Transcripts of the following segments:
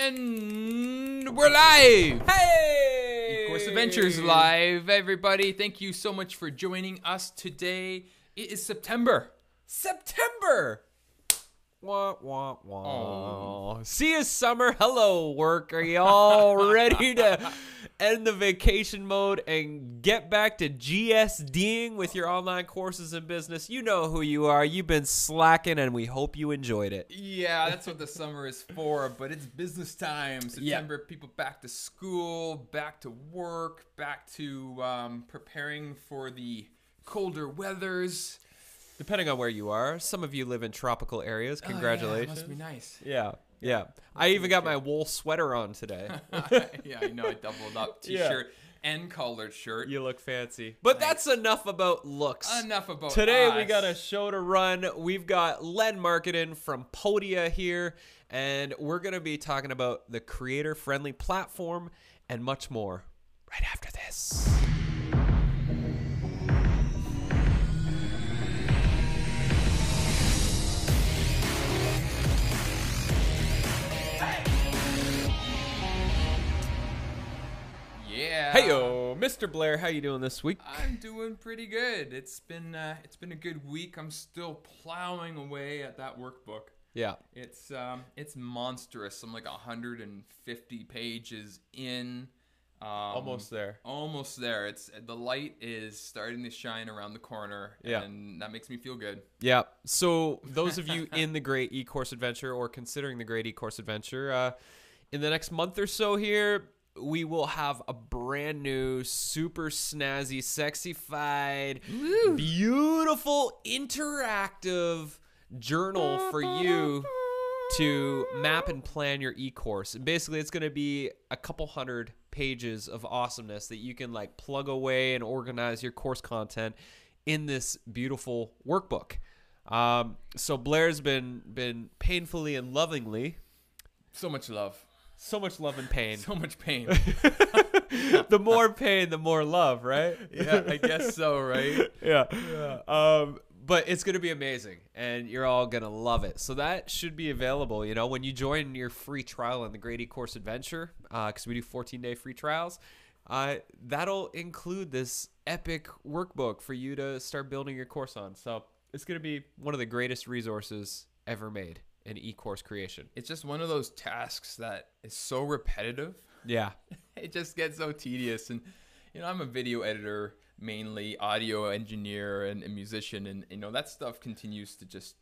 And we're live! Hey! eCourse Adventures live, everybody. Thank you so much for joining us today. It is September. September. Wah, wah, wah. See you, summer. Hello, work. Are you all ready to end the vacation mode and get back to GSDing with your online courses and business? You know who you are. You've been slacking, and we hope you enjoyed it. Yeah, that's what the summer is for, but it's business time. September, people back to school, back to work, back to um, preparing for the colder weathers. Depending on where you are, some of you live in tropical areas. Oh, yeah, Congratulations. must be nice. yeah, yeah. I even got my wool sweater on today. yeah, I know. I doubled up t-shirt and collared shirt. You look fancy. But Thanks. that's enough about looks. Enough about looks. Today we got a show to run. We've got Len Markidan from Podia here, and we're going to be talking about the creator friendly platform and much more right after this. Yeah. Hey yo, Mr. Blair, how you doing this week? I'm doing pretty good. It's been uh, it's been a good week. I'm still plowing away at that workbook. Yeah. It's um it's monstrous. I'm like 150 pages in. Um, Almost there. Almost there. It's the light is starting to shine around the corner, Yeah. and that makes me feel good. Yeah. So those of you in the Great E-Course Adventure or considering the Great E-Course Adventure, uh, in the next month or so here, we will have a brand new, super snazzy, sexified, beautiful, interactive journal for you to map and plan your e-course. And basically it's going to be a couple hundred pages of awesomeness that you can like plug away and organize your course content in this beautiful workbook. Um, so Blair's been been painfully and lovingly So much love, so much love and pain. so much pain. the more pain, the more love, right? yeah, I guess so, right? yeah. Um, but it's going to be amazing and you're all going to love it. So that should be available, you know, when you join your free trial in the Great E-Course Adventure, because we do 14 day free trials. Uh, that'll include this epic workbook for you to start building your course on. So it's going to be one of the greatest resources ever made in e course creation. It's just one of those tasks that is so repetitive. Yeah. it just gets so tedious and you know i'm a video editor mainly audio engineer and a musician and you know that stuff continues to just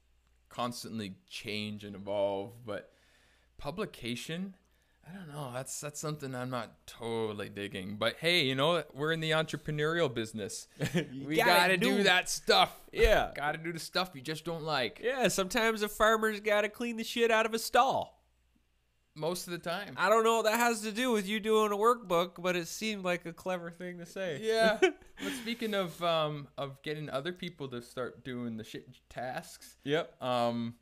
constantly change and evolve but publication i don't know that's that's something i'm not totally digging but hey you know we're in the entrepreneurial business we gotta gotta, do- do that stuff Yeah. gotta do the stuff you just don't like Yeah. Sometimes a farmer's got to clean the shit out of a stall. most of the time I don't know what that has to do with you doing a workbook, but it seemed like a clever thing to say. Yeah. but speaking of um of getting other people to start doing the shit tasks, Yep. um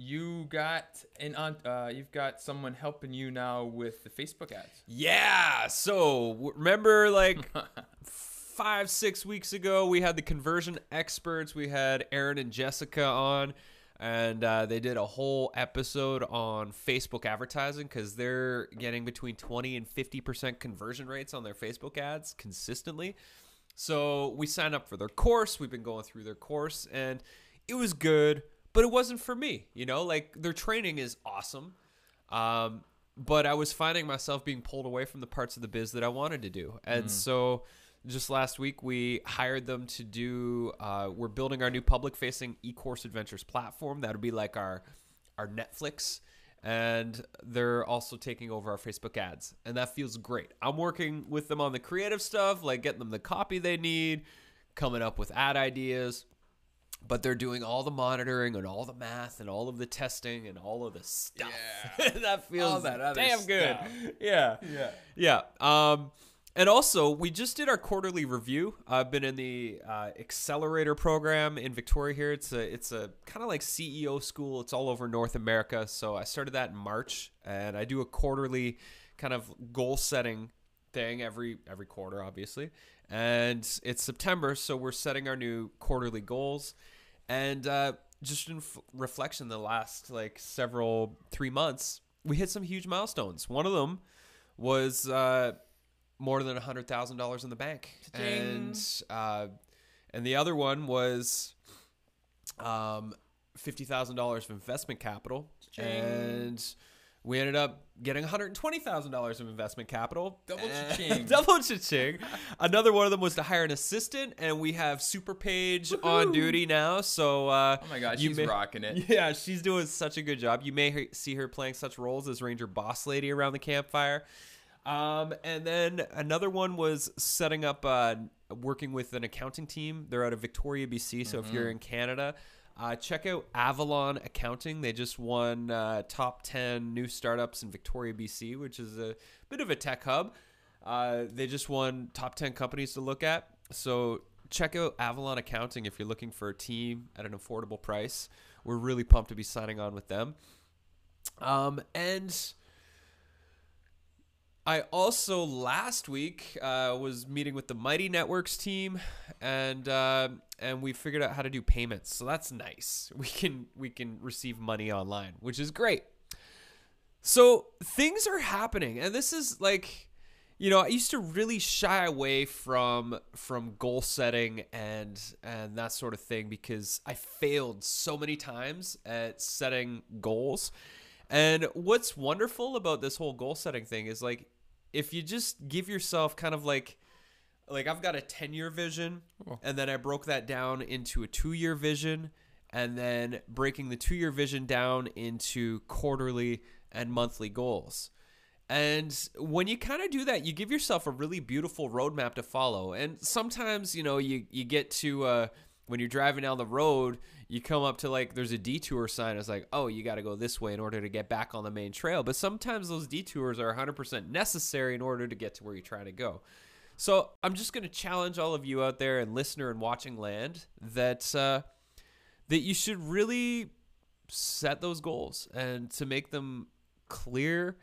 you got an on uh you've got someone helping you now with the Facebook ads. Yeah. So remember, like five, six weeks ago, we had the conversion experts. We had Aaron and Jessica on, and uh, they did a whole episode on Facebook advertising because they're getting between 20 and 50% conversion rates on their Facebook ads consistently. So we signed up for their course. We've been going through their course, and it was good, but it wasn't for me. You know, like their training is awesome. Um, but I was finding myself being pulled away from the parts of the biz that I wanted to do. And so just last week, we hired them to do, uh, we're building our new public facing e course adventures platform. That'll be like our, our Netflix. And they're also taking over our Facebook ads. And that feels great. I'm working with them on the creative stuff, like getting them the copy they need, coming up with ad ideas but they're doing all the monitoring and all the math and all of the testing and all of the stuff. Yeah. that feels All that damn good. Yeah. Yeah. Yeah. Um, and also, we just did our quarterly review. I've been in the uh, accelerator program in Victoria here. It's a it's a kind of like CEO school. It's all over North America. So I started that in March, and I do a quarterly kind of goal setting thing every every quarter, obviously. And it's September, so we're setting our new quarterly goals. And uh, just in f- reflection, the last like several three months, we hit some huge milestones. One of them was uh, more than hundred thousand dollars in the bank, Cha-ching. and uh, and the other one was um, fifty thousand dollars of investment capital, and we ended up getting one hundred twenty thousand dollars of investment capital. Double And- cha-ching. double cha-ching. Another one of them was to hire an assistant, and we have Super Paige on duty now. So uh, Oh my god, she's may- rocking it. yeah, she's doing such a good job. You may see her playing such roles as Ranger Boss Lady around the campfire. Um, and then another one was setting up, uh, working with an accounting team. They're out of Victoria, BC. So if you're in Canada, uh, check out Avalon Accounting. They just won uh, top 10 new startups in Victoria, BC, which is a bit of a tech hub. Uh, they just won top 10 companies to look at. So check out Avalon Accounting if you're looking for a team at an affordable price. We're really pumped to be signing on with them. Um, and I also last week uh, was meeting with the Mighty Networks team, and uh, and we figured out how to do payments. So that's nice. We can we can receive money online, which is great. So things are happening, and this is like, you know, I used to really shy away from from goal setting and and that sort of thing because I failed so many times at setting goals. And what's wonderful about this whole goal setting thing is like if you just give yourself kind of like like I've got a 10 year vision and then I broke that down into a 2 year vision and then breaking the 2 year vision down into quarterly and monthly goals. And when you kind of do that, you give yourself a really beautiful roadmap to follow. And sometimes, you know, you, you get to, uh, when you're driving down the road, you come up to like, there's a detour sign. It's like, oh, you got to go this way in order to get back on the main trail. But sometimes those detours are 100% necessary in order to get to where you're trying to go. So I'm just going to challenge all of you out there and listener and watching land that, uh, that you should really set those goals and to make them clear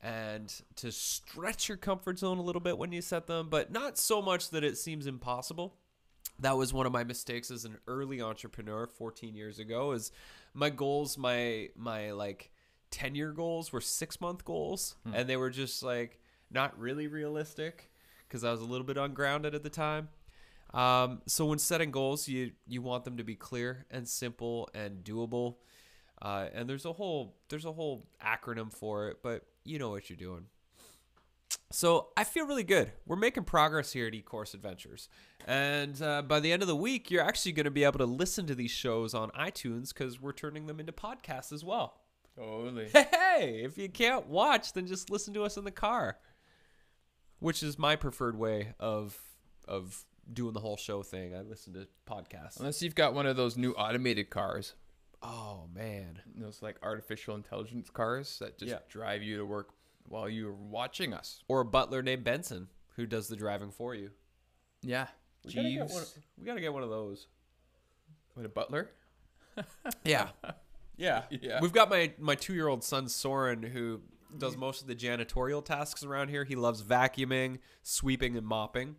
and to stretch your comfort zone a little bit when you set them, but not so much that it seems impossible. That was one of my mistakes as an early entrepreneur 14 years ago is my goals, my my like 10 year goals were 6 month goals and they were just like not really realistic because I was a little bit ungrounded at the time. Um, so when setting goals, you you want them to be clear and simple and doable. Uh, and there's a whole there's a whole acronym for it, but you know what you're doing. So I feel really good. We're making progress here at eCourse Adventures, and uh, by the end of the week, you're actually going to be able to listen to these shows on iTunes because we're turning them into podcasts as well. Totally. Hey, if you can't watch, then just listen to us in the car, which is my preferred way of of doing the whole show thing. I listen to podcasts. Unless you've got one of those new automated cars, Oh man, those like artificial intelligence cars that just Yeah. drive you to work while you're watching us. or a butler named Benson who does the driving for you. Yeah. We gotta, get one, we gotta get one of those. What a butler? Yeah, yeah, Yeah. We've got my my two year old son Soren who does most of the janitorial tasks around here. He loves vacuuming, sweeping, and mopping.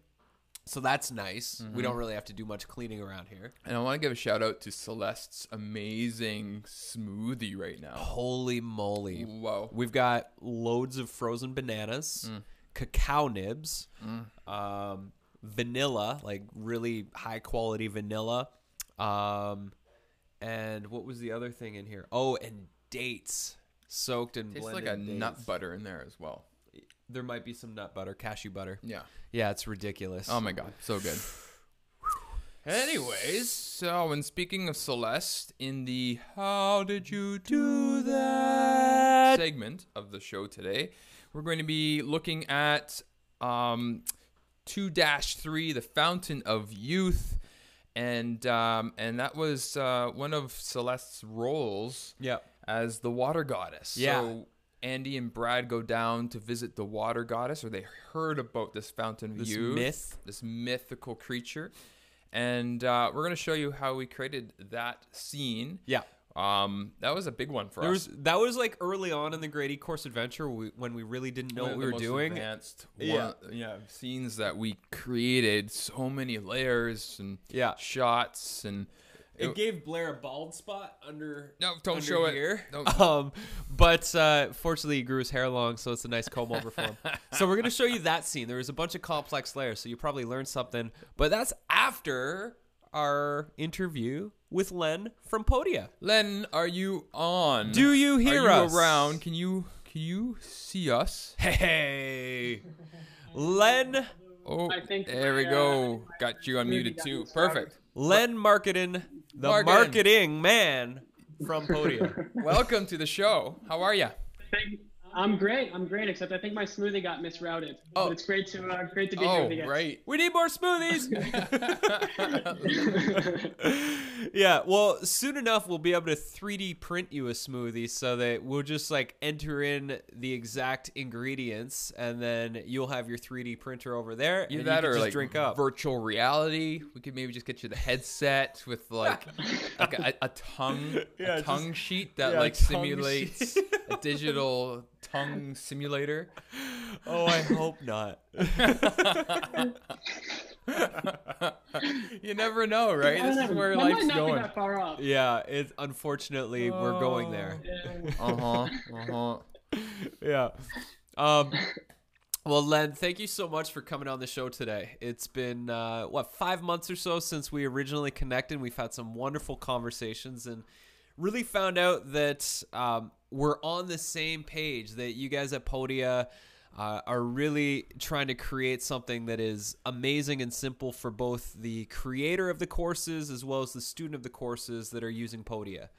So that's nice. We mm-hmm. don't really have to do much cleaning around here. And I want to give a shout out to Celeste's amazing smoothie right now. Holy moly. Wow. We've got loads of frozen bananas, mm. cacao nibs, mm. um, vanilla, like really high quality vanilla. Um, and what was the other thing in here? Oh, and dates soaked in Tastes blended like a dates. nut butter in there as well. There might be some nut butter, cashew butter. Yeah. Yeah, it's ridiculous. Oh my god, so good. Anyways, So, and speaking of Celeste, in the How Did You Do That segment of the show today, we're going to be looking at um, 2 3, The Fountain of Youth. And um, and that was uh, one of Celeste's roles yeah. as the water goddess. Yeah. So Andy and Brad go down to visit the water goddess, or they heard about this fountain of This youth, myth. this mythical creature, and uh, we're gonna show you how we created that scene. Yeah. Um, that was a big one for There us. was that was like early on in the Great E-Course Adventure we, when we really didn't know One what we were doing. Advanced Yeah. one- yeah, scenes that we created so many layers and Yeah. shots and It gave Blair a bald spot under. No, don't under show it. here. Don't- Um, but uh, fortunately, he grew his hair long, so it's a nice comb over for him. so we're gonna show you that scene. There was a bunch of complex layers, so you probably learned something. But that's after our interview with Len from Podia. Len, are you on? Do you hear are you us? around? Can you can you see us? Hey, Len, Oh, I think there we go. uh, got you unmuted too. Perfect. Len Markidan, the Marketing. marketing man from Podia. Welcome to the show. How are you? Thank- I'm great. I'm great. Except I think my smoothie got misrouted. Oh. But it's great to uh, great to be here Oh, with you guys. right. we need more smoothies. yeah, well, soon enough we'll be able to 3D print you a smoothie so that we'll just like enter in the exact ingredients and then you'll have your 3D printer over there Either and that you can or just like drink up. virtual reality. We could maybe just get you the headset with like, like a, a tongue, Yeah, a just- tongue sheet that yeah, like simulates a digital tongue simulator. oh, I hope not. you never know, right? This is where that might life's not be going. that far off. yeah, it's unfortunately we're going there. Yeah. Uh huh. Uh huh. yeah. Um, well, Len, thank you so much for coming on the show today. It's been uh, what five months or so since we originally connected. We've had some wonderful conversations and really found out that um, we're on the same page. That you guys at Podia. Uh, are really trying to create something that is amazing and simple for both the creator of the courses as well as the student of the courses that are using Podia.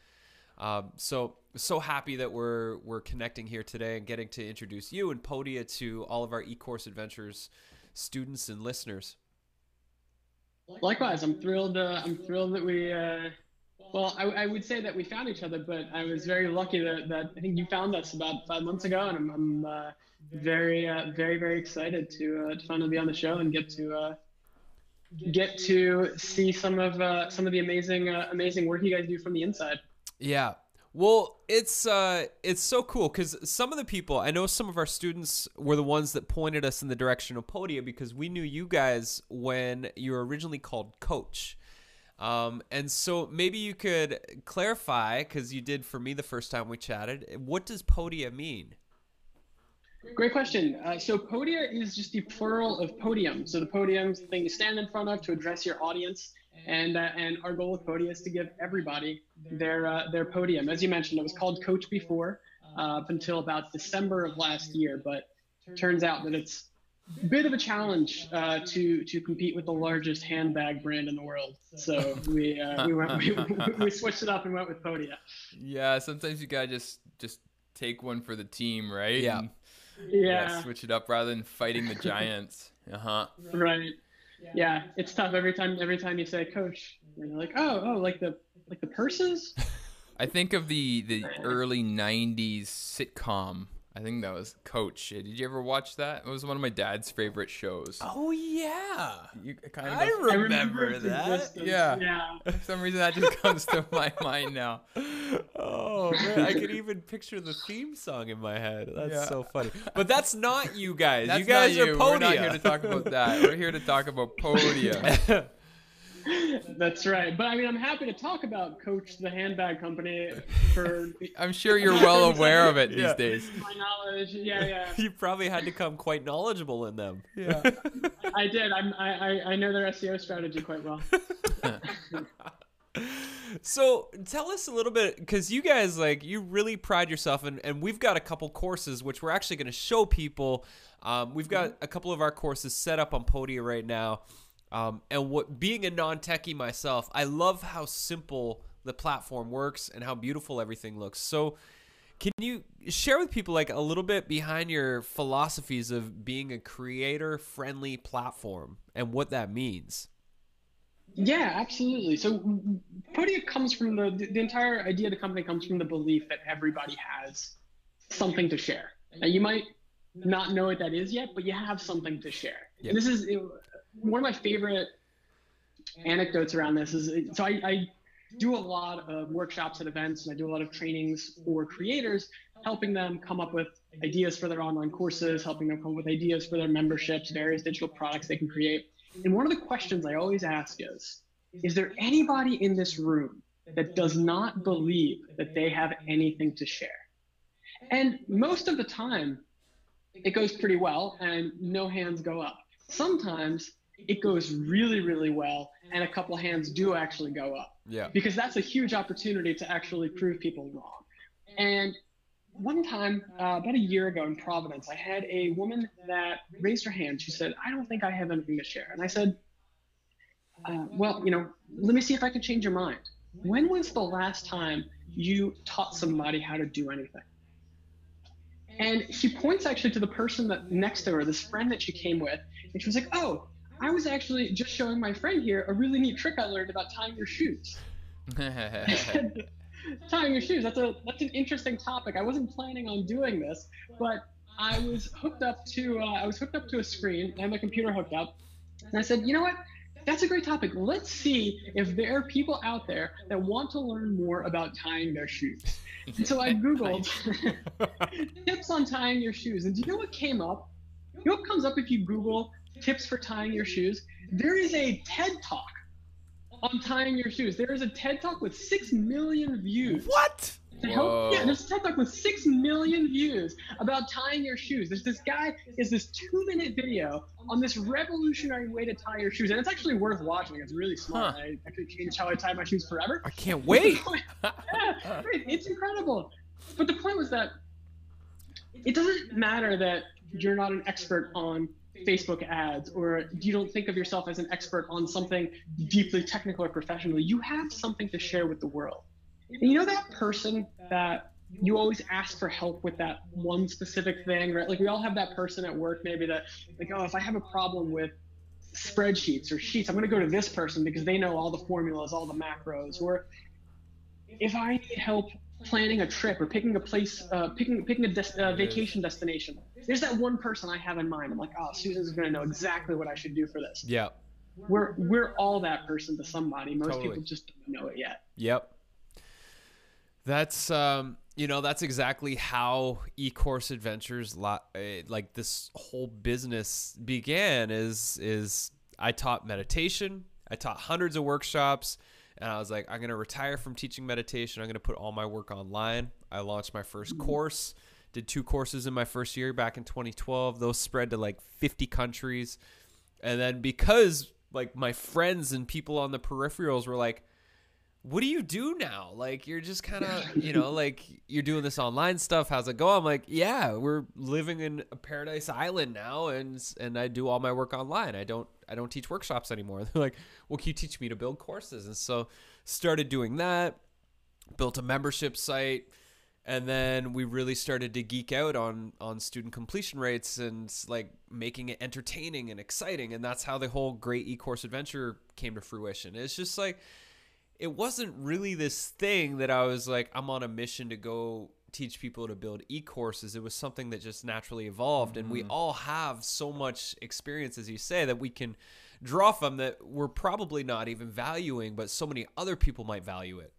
Um, so so happy that we're we're connecting here today and getting to introduce you and Podia to all of our e-course adventures students and listeners. Likewise, I'm thrilled. Uh, I'm thrilled that we. Uh, well, I, I would say that we found each other, but I was very lucky that, that I think you found us about five months ago, and I'm, I'm uh, very, uh, very, very excited to, uh, to finally be on the show and get to uh, get to see some of uh, some of the amazing, uh, amazing work you guys do from the inside. Yeah. Well, it's uh it's so cool cuz some of the people, I know some of our students were the ones that pointed us in the direction of Podia because we knew you guys when you were originally called Coach. Um, and so maybe you could clarify because you did for me the first time we chatted. What does Podia mean? Great question. Uh, so podia is just the plural of podium. So the podium's the thing you stand in front of to address your audience, and uh, and our goal with podia is to give everybody their uh, their podium. As you mentioned, it was called Coach before uh, up until about December of last year, but turns out that it's bit of a challenge uh, to to compete with the largest handbag brand in the world. So we uh, we went we, we switched it up and went with podia. Yeah, sometimes you gotta just just take one for the team, right? Yeah. And, Yeah. switch it up rather than fighting the giants. Uh huh. Right. Yeah, it's tough every time. Every time you say coach, and you're like, oh, oh, like the like the purses. I think of the the early '90s sitcom. I think that was Coach. Did you ever watch that? It was one of my dad's favorite shows. Oh yeah. You kind I of. I remember its that. existence. Yeah. Yeah. For some reason, that just comes to my mind now. Oh man, I could even picture the theme song in my head. That's Yeah. so funny. But that's not you guys. That's you guys not are you. Podia. We're not here to talk about that. We're here to talk about Podia. That's right. But I mean, I'm happy to talk about Coach, the handbag company, for I'm sure you're well aware of it these Yeah. days. my knowledge. Yeah, yeah. you probably had to come quite knowledgeable in them. Yeah. I did. I'm, I, I I know their SEO strategy quite well. So tell us a little bit because you guys like you really pride yourself and and we've got a couple courses which we're actually going to show people. Um, we've got a couple of our courses set up on Podia right now. Um, and what being a non-techie myself, I love how simple the platform works and how beautiful everything looks. So can you share with people like a little bit behind your philosophies of being a creator friendly platform and what that means? Yeah, absolutely. So Podia comes from the the entire idea of the company comes from the belief that everybody has something to share. Now you might not know what that is yet, but you have something to share. And this is one of my favorite anecdotes around this is so I, I do a lot of workshops at events and I do a lot of trainings for creators, helping them come up with ideas for their online courses, helping them come up with ideas for their memberships, various digital products they can create. And one of the questions I always ask is, is there anybody in this room that does not believe that they have anything to share? And most of the time, it goes pretty well and no hands go up. Sometimes it goes really, really well and a couple hands do actually go up. Yeah. Because that's a huge opportunity to actually prove people wrong. And one time, uh, about a year ago in Providence, I had a woman that raised her hand. She said, I don't think I have anything to share. And I said, uh, Well, you know, let me see if I can change your mind. When was the last time you taught somebody how to do anything? And she points actually to the person that next to her, this friend that she came with, and she was like, "Oh, I was actually just showing my friend here a really neat trick I learned about tying your shoes." tying your shoes. That's a that's an interesting topic. I wasn't planning on doing this, but I was hooked up to uh, I was hooked up to a screen. I had my computer hooked up, and I said, "You know what? That's a great topic. Let's see if there are people out there that want to learn more about tying their shoes." And so I Googled tips on tying your shoes. And do you know what came up? You know what comes up if you Google tips for tying your shoes? There is a TED Talk on tying your shoes. There is a TED Talk with 6 million views. What? Help, yeah, there's a TED Talk with 6 million views about tying your shoes. There's this guy, is this two minute video on this revolutionary way to tie your shoes. And it's actually worth watching. It's really smart. Huh. I actually changed how I tie my shoes forever. I can't wait. yeah, it's incredible. But the point was that it doesn't matter that you're not an expert on Facebook ads or you don't think of yourself as an expert on something deeply technical or professional. You have something to share with the world. And you know that person that you always ask for help with that one specific thing, right? Like we all have that person at work maybe that like, oh, if I have a problem with spreadsheets or sheets, I'm going to go to this person because they know all the formulas, all the macros. Or if I need help planning a trip or picking a place, uh, picking picking a des- uh, vacation destination, there's that one person I have in mind. I'm like, oh, Susan's going to know exactly what I should do for this. Yeah. We're we're all that person to somebody. Most totally. people just don't know it yet. Yep. That's um, you know, that's exactly how eCourse Adventures eh, like this whole business began is is I taught meditation. I taught hundreds of workshops and I was like, I'm going to retire from teaching meditation. I'm going to put all my work online. I launched my first mm-hmm. course, did two courses in my first year back in 2012. Those spread to like 50 countries. And then because like my friends and people on the peripherals were like, what do you do now? Like you're just kind of, you know, like you're doing this online stuff. How's it going? I'm like, yeah, we're living in a paradise island now, and and I do all my work online. I don't I don't teach workshops anymore. They're like, well, can you teach me to build courses? And so started doing that. Built a membership site, and then we really started to geek out on on student completion rates and like making it entertaining and exciting. And that's how the whole great e-course adventure came to fruition. It's just like it wasn't really this thing that I was like, I'm on a mission to go teach people to build e-courses. It was something that just naturally evolved. Mm-hmm. And we mm-hmm. all have so much experience, as you say, that we can draw from that we're probably not even valuing, but so many other people might value it.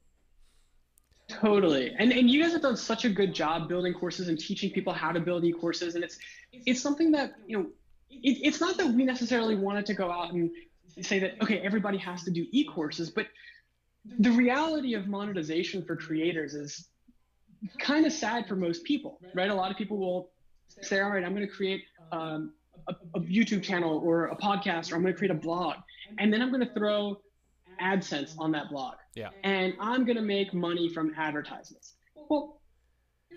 Totally. And and you guys have done such a good job building courses and teaching people how to build e-courses. And it's it's something that, you know, it, it's not that we necessarily wanted to go out and say that, okay, everybody has to do e-courses, but the reality of monetization for creators is kind of sad for most people, right? A lot of people will say, all right, I'm going to create um, a, a, YouTube channel or a podcast, or I'm going to create a blog, and then I'm going to throw AdSense on that blog. Yeah. And I'm going to make money from advertisements. Well,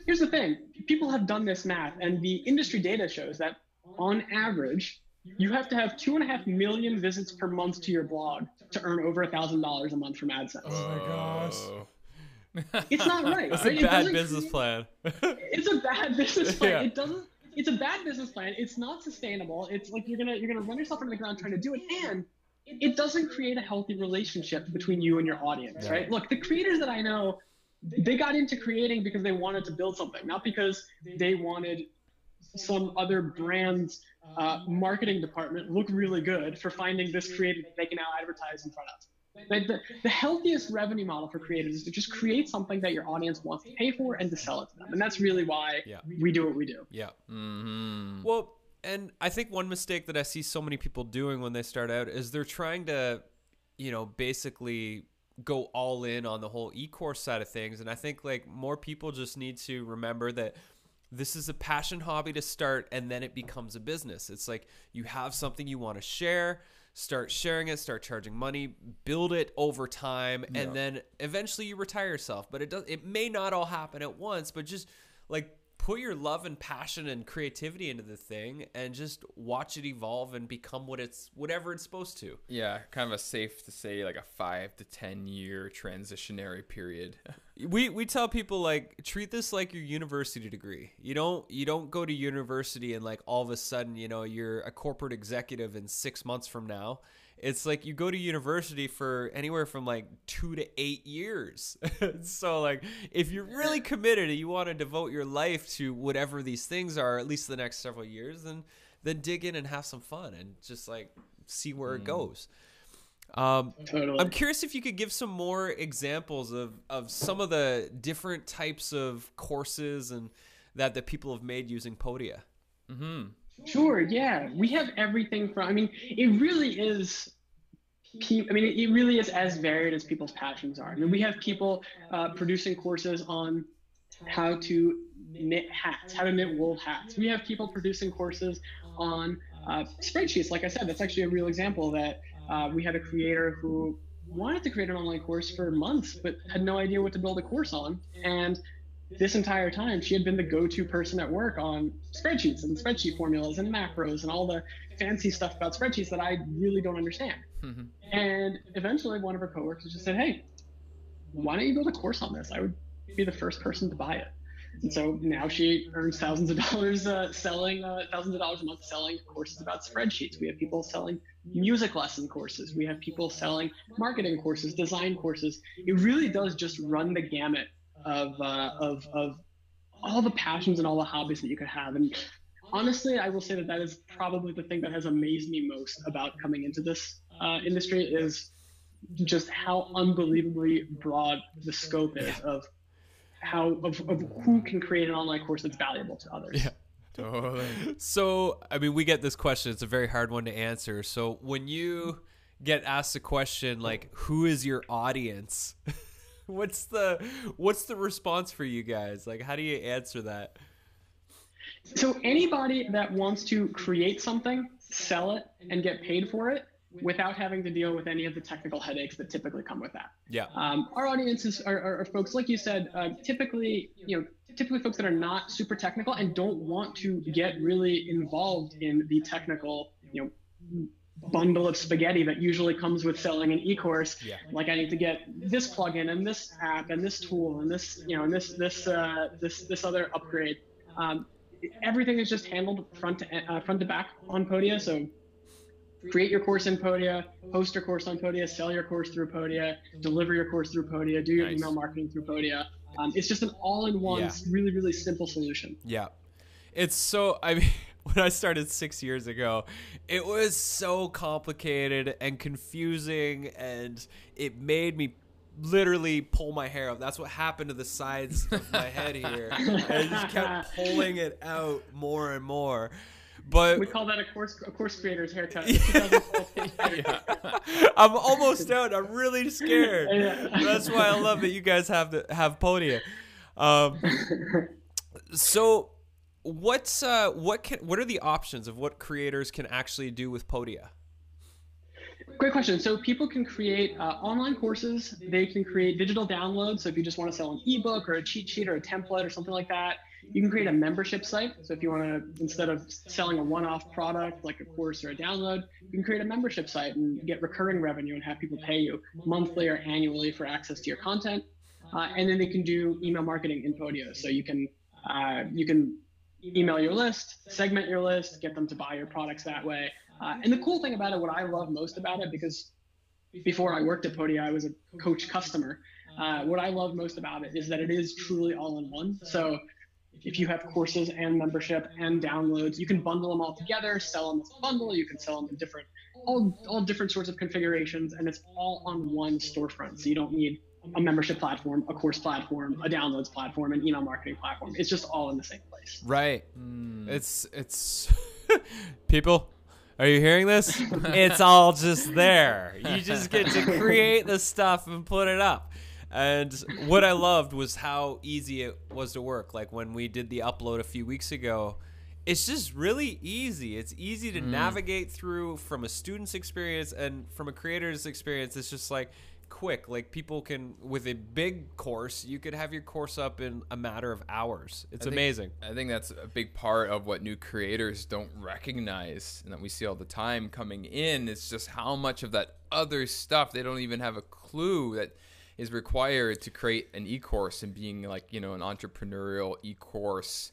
here's the thing people have done this math, and the industry data shows that on average, you have to have two and a half million visits per month to your blog to earn over a thousand dollars a month from AdSense. Oh my gosh. It's not right. That's right? a bad business plan. it's a bad business plan. Yeah. It doesn't. It's a bad business plan. It's not sustainable. It's like you're gonna you're gonna run yourself into the ground trying to do it, and it doesn't create a healthy relationship between you and your audience, yeah. right? Look, the creators that I know, they got into creating because they wanted to build something, not because they wanted some other brand's uh, marketing department look really good for finding this creative that they can now advertise in front of. The, the, healthiest revenue model for creators is to just create something that your audience wants to pay for and to sell it to them. And that's really why yeah. we do what we do. Yeah. Mm-hmm. Well, and I think one mistake that I see so many people doing when they start out is they're trying to you know, basically go all in on the whole e-course side of things. And I think like more people just need to remember that this is a passion hobby to start and then it becomes a business. It's like you have something you want to share, start sharing it, start charging money, build it over time and Yeah. then eventually you retire yourself. But it does it may not all happen at once, but just like put your love and passion and creativity into the thing and just watch it evolve and become what it's whatever it's supposed to. Yeah, kind of a safe to say like a five to ten year transitionary period. we we tell people like treat this like your university degree you don't you don't go to university and like all of a sudden you know you're a corporate executive in six months from now it's like you go to university for anywhere from like two to eight years so like if you're really committed and you want to devote your life to whatever these things are at least the next several years then then dig in and have some fun and just like see where it goes um Totally. I'm curious if you could give some more examples of, of some of the different types of courses and that that people have made using Podia. mm-hmm. Sure, yeah. We have everything from, I mean, it really is, I mean, it really is as varied as people's passions are. I mean, we have people uh, producing courses on how to knit hats, how to knit wool hats. We have people producing courses on uh, spreadsheets. Like I said, that's actually a real example that uh, we had a creator who wanted to create an online course for months, but had no idea what to build a course on. And this entire time, she had been the go-to person at work on spreadsheets and spreadsheet formulas and macros and all the fancy stuff about spreadsheets that I really don't understand. Mm-hmm. And eventually, one of her coworkers just said, "Hey, why don't you build a course on this? I would be the first person to buy it." And so now she earns thousands of dollars uh, selling uh, thousands of dollars a month selling courses about spreadsheets. We have people selling music lesson courses. We have people selling marketing courses, design courses. It really does just run the gamut of uh, of of all the passions and all the hobbies that you could have. And honestly, I will say that that is probably the thing that has amazed me most about coming into this uh, industry is just how unbelievably broad the scope is of how of, of who can create an online course that's valuable to others. Yeah. Totally. So, I mean, we get this question. It's a very hard one to answer. So, when you get asked a question like, "Who is your audience?" what's the what's the response for you guys? Like, how do you answer that? So anybody that wants to create something, sell it, and get paid for it without having to deal with any of the technical headaches that typically come with that. Yeah. Um, our audiences are, are, are folks, like you said, uh, typically, you know, typically folks that are not super technical and don't want to get really involved in the technical, you know, bundle of spaghetti that usually comes with selling an e-course. Yeah. Like I need to get this plugin and this app and this tool and this, you know, and this this uh, this this other upgrade. Um, everything is just handled front to uh, front to back on Podia. So create your course in Podia, host your course on Podia, sell your course through Podia, deliver your course through Podia, do your Nice. email marketing through Podia. Um, it's just an all-in-one, Yeah. really, really simple solution. Yeah. It's so I mean when I started 6 years ago, it was so complicated and confusing and it made me literally pull my hair out. That's what happened to the sides of my head here. And I just kept pulling it out more and more. But We call that a course a course creator's haircut. 2012 page. I'm almost out. I'm really scared. Yeah. That's why I love that you guys have the have Podia. Um, so, what's uh, what can what are the options of what creators can actually do with Podia? Great question. So people can create uh, online courses. They can create digital downloads. So if you just want to sell an ebook or a cheat sheet or a template or something like that, you can create a membership site. So if you want to, instead of selling a one-off product like a course or a download, you can create a membership site and get recurring revenue and have people pay you monthly or annually for access to your content. Uh, and then they can do email marketing in Podia. So you can uh, you can email your list, segment your list, get them to buy your products that way. Uh, and the cool thing about it, what I love most about it, because before I worked at Podia, I was a coach customer. Uh, what I love most about it is that it is truly all in one. So if you have courses and membership and downloads, you can bundle them all together, sell them as a bundle. You can sell them in different, all, all different sorts of configurations, and it's all on one storefront. So you don't need a membership platform, a course platform, a downloads platform, an email marketing platform. It's just all in the same place. Right. Mm. It's it's people. Are you hearing this? it's all just there. You just get to create the stuff and put it up. And what I loved was how easy it was to work. Like when we did the upload a few weeks ago, it's just really easy. It's easy to navigate through from a student's experience and from a creator's experience. It's just like quick. Like people can, with a big course, you could have your course up in a matter of hours. It's I think- amazing. I think that's a big part of what new creators don't recognize and that we see all the time coming in. It's just how much of that other stuff they don't even have a clue that is required to create an e-course and being like, you know, an entrepreneurial e-course,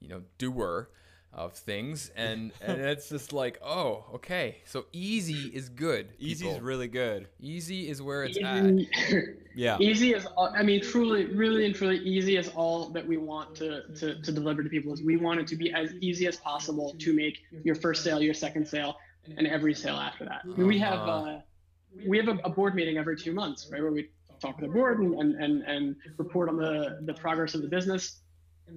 you know, doer of things. And and it's just like, oh, okay. So easy is good. easy is really good. easy is where it's at. Yeah. easy is all, I mean, truly, really and truly easy is all that we want to, to, to deliver to people is we want it to be as easy as possible to make your first sale, your second sale, and every sale after that. I mean, we have, Uh-huh. uh, we have a, a board meeting every two months, right? Where we talk with the board and, and, and, and report on the, the progress of the business.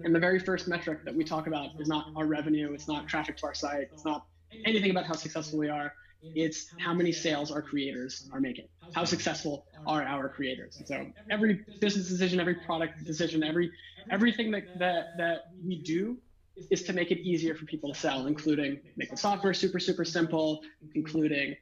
And the very first metric that we talk about is not our revenue, it's not traffic to our site, it's not anything about how successful we are. It's how many sales our creators are making. How successful are our creators? And so every business decision, every product decision, every everything that, that that we do is to make it easier for people to sell, including make the software super, super simple, including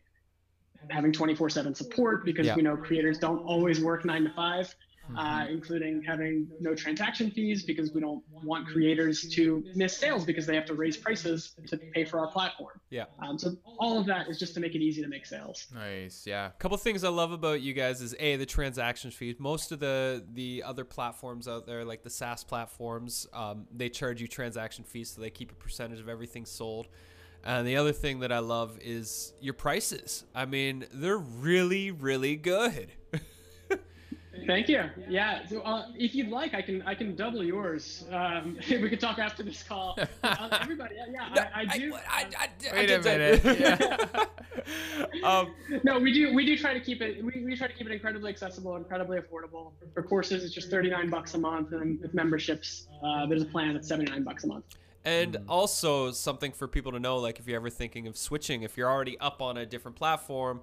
having 24/7 support because Yeah. we know creators don't always work nine to 5 uh, Mm-hmm. including having no transaction fees because we don't want creators to miss sales because they have to raise prices to pay for our platform. Yeah. Um, so all of that is just to make it easy to make sales. Nice, yeah. A couple things I love about you guys is a the transaction fees. Most of the the other platforms out there, like the SaaS platforms, um, they charge you transaction fees, so they keep a percentage of everything sold. And the other thing that I love is your prices. I mean, they're really, really good. Thank you. Yeah. So uh, if you'd like, I can I can double yours. Um, we could talk after this call. Uh, everybody, yeah, yeah I, I do. Wait a minute. Yeah. um, No, we do. We do try to keep it. We, we try to keep it incredibly accessible, incredibly affordable. For courses, it's just thirty nine bucks a month, and with memberships, uh, there's a plan that's seventy nine bucks a month. And also something for people to know, like if you're ever thinking of switching, if you're already up on a different platform,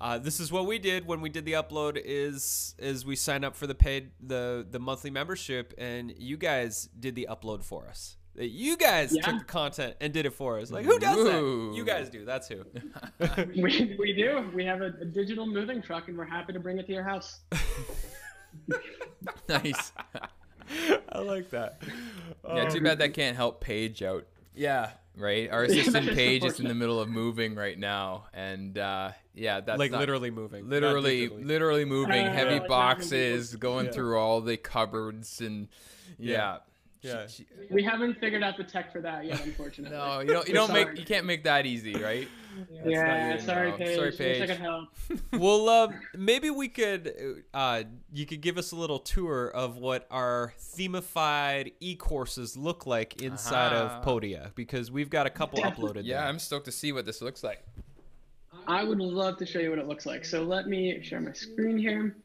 uh, this is what we did when we did the upload. Is is we signed up for the paid the the monthly membership, and you guys did the upload for us. That You guys Yeah. took the content and did it for us. Like who does Ooh. that? You guys do. That's who. We, we do. We have a, a digital moving truck, and we're happy to bring it to your house. nice. I like that. Yeah, too bad that can't help Paige out. Yeah, right. Our assistant that is Paige is in the middle of moving right now, and uh, yeah, that's like not- literally moving. literally, literally moving Uh, heavy like not boxes, going Yeah. through all the cupboards, and yeah. Yeah. She- she- We haven't figured out the tech for that yet, unfortunately. no, you don't. You don't make. You can't make that easy, right? That's yeah, not sorry, no. Paige. Sorry, Wish I Paige. could help. well, um, maybe we could, uh, you could give us a little tour of what our themified e-courses look like inside Aha. of Podia because we've got a couple uploaded. Yeah, there. I'm stoked to see what this looks like. I would love to show you what it looks like. So let me share my screen here,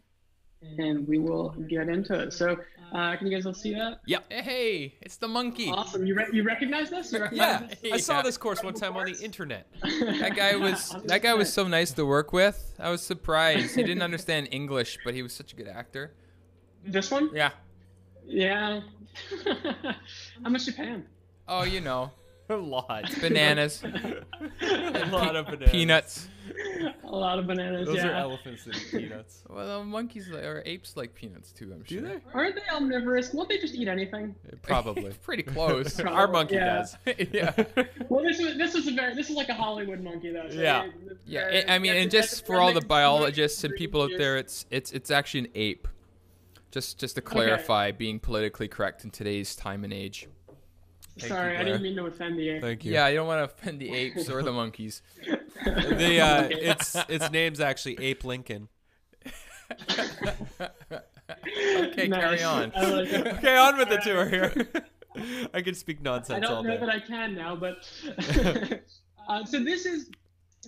and we will get into it. So uh, can you guys all see that? Yep. Hey, hey, it's the monkey. Awesome. You re- you recognize this? You Yeah, this? I saw Yeah. this course one time on the internet. That guy was that guy was so nice to work with. I was surprised. He didn't understand English, but he was such a good actor. This one? Yeah. Yeah. How much you pay him? Oh, you know, a lot. bananas, a lot of bananas. peanuts. A lot of bananas. Those yeah. are elephants and peanuts. Well, monkeys li- or apes like peanuts too. I'm sure. Do they? Aren't they omnivorous? Won't they just eat anything? Probably. Pretty close. Our monkey Yeah. does. yeah. Well, this is this is a very this is like a Hollywood monkey though. So Yeah. it- it's Yeah, very- I I mean, and just for all the biologists and people out there, it's it's it's actually an ape. Just just to clarify, being politically correct in today's time and age. Thank Sorry, you, I didn't mean to offend the apes. Thank you. Yeah, you don't want to offend the apes or the monkeys. The uh, its its name's actually Ape Lincoln. Okay, Nice. carry on. Like. Okay, on with the tour here. I can speak nonsense all don't know day. that I can now, but uh, so this is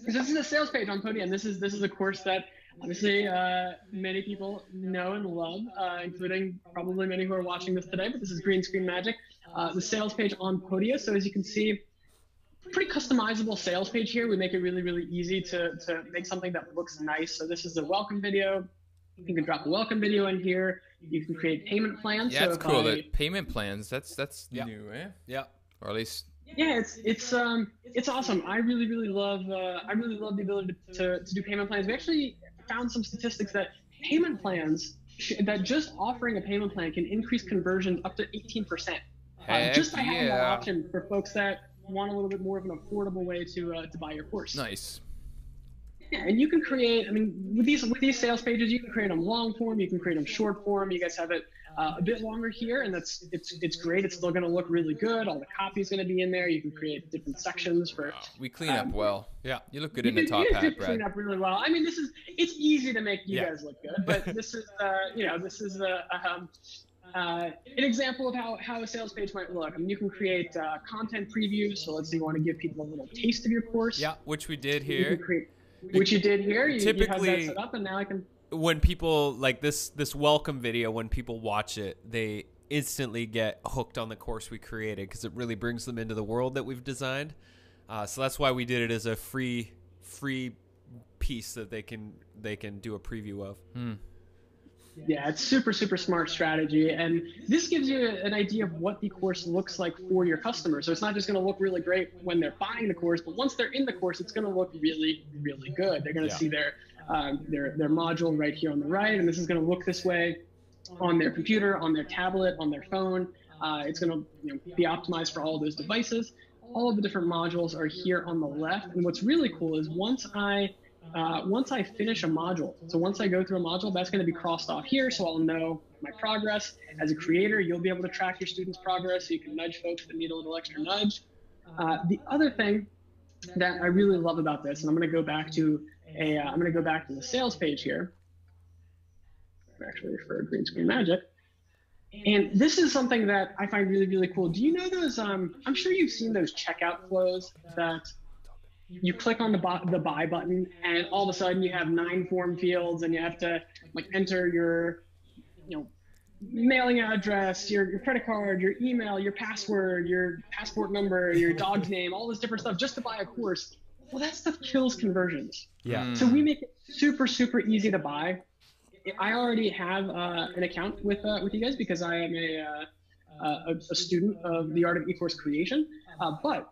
this is a sales page on Podium. This is this is a course that obviously uh, many people know and love, uh, including probably many who are watching this today. But this is Green Screen Magic, uh, the sales page on Podia. So as you can see, pretty customizable sales page here. We make it really, really easy to, to make something that looks nice. So this is a welcome video. You can drop a welcome video in here. You can create payment plans. Yeah, so that's if cool. I- The payment plans. That's that's Yeah. new, eh? Yeah. Or at least yeah, it's it's um it's awesome. I really, really love uh, I really love the ability to, to, to do payment plans. We actually found some statistics that payment plans that just offering a payment plan can increase conversions up to 18%. Uh, just by having that option for folks that want a little bit more of an affordable way to uh, to buy your course. nice. Yeah, and you can create. I mean, with these with these sales pages, you can create them long form. You can create them short form. You guys have it uh, a bit longer here, and that's it's it's great. It's still going to look really good. All the copy is going to be in there. You can create different sections for. Wow. We clean up Um, well. Yeah. You look good You in the did- top you guys hat, did clean up really well. I mean, this is it's easy to make you Yeah. guys look good, but this is uh, you know this is a, um, uh, an example of how, how a sales page might look. I mean, you can create uh, content previews. So let's say you want to give people a little taste of your course. Yeah, which we did here. can create, which you did here. You, you have Typically- that set up, and now I can. When people like this this welcome video when people watch it they instantly get hooked on the course we created because it really brings them into the world that we've designed uh, so that's why we did it as a free free piece that they can they can do a preview of Yeah, it's super, super smart strategy. And this gives you an idea of what the course looks like for your customers. So it's not just going to look really great when they're buying the course, but once they're in the course, it's going to look really, really good. They're going to Yeah. see their, um, their, their module right here on the right, and this is going to look this way on their computer, on their tablet, on their phone. Uh, it's going to you know, be optimized for all those devices. All of the different modules are here on the left. And what's really cool is once I uh, once I finish a module, so once I go through a module, that's going to be crossed off here, so I'll know my progress. As a creator, you'll be able to track your students' progress, so you can nudge folks that need a little extra nudge. Uh, the other thing that I really love about this, and I'm going to go back to a, uh, I'm going to go back to the sales page here. Actually, for green screen magic. And this is something that I find really, really cool. Do you know those? Um, I'm sure you've seen those checkout flows that you click on the, bu- the buy button, and all of a sudden you have nine form fields, and you have to like enter your, you know, mailing address, your, your credit card, your email, your password, your passport number, your dog's name, all this different stuff just to buy a course. Well, that stuff kills conversions. yeah Mm. So we make it super, super easy to buy. I already have uh, an account with uh, with you guys because I am a, uh, a, a student of the art of e-course creation. Uh, but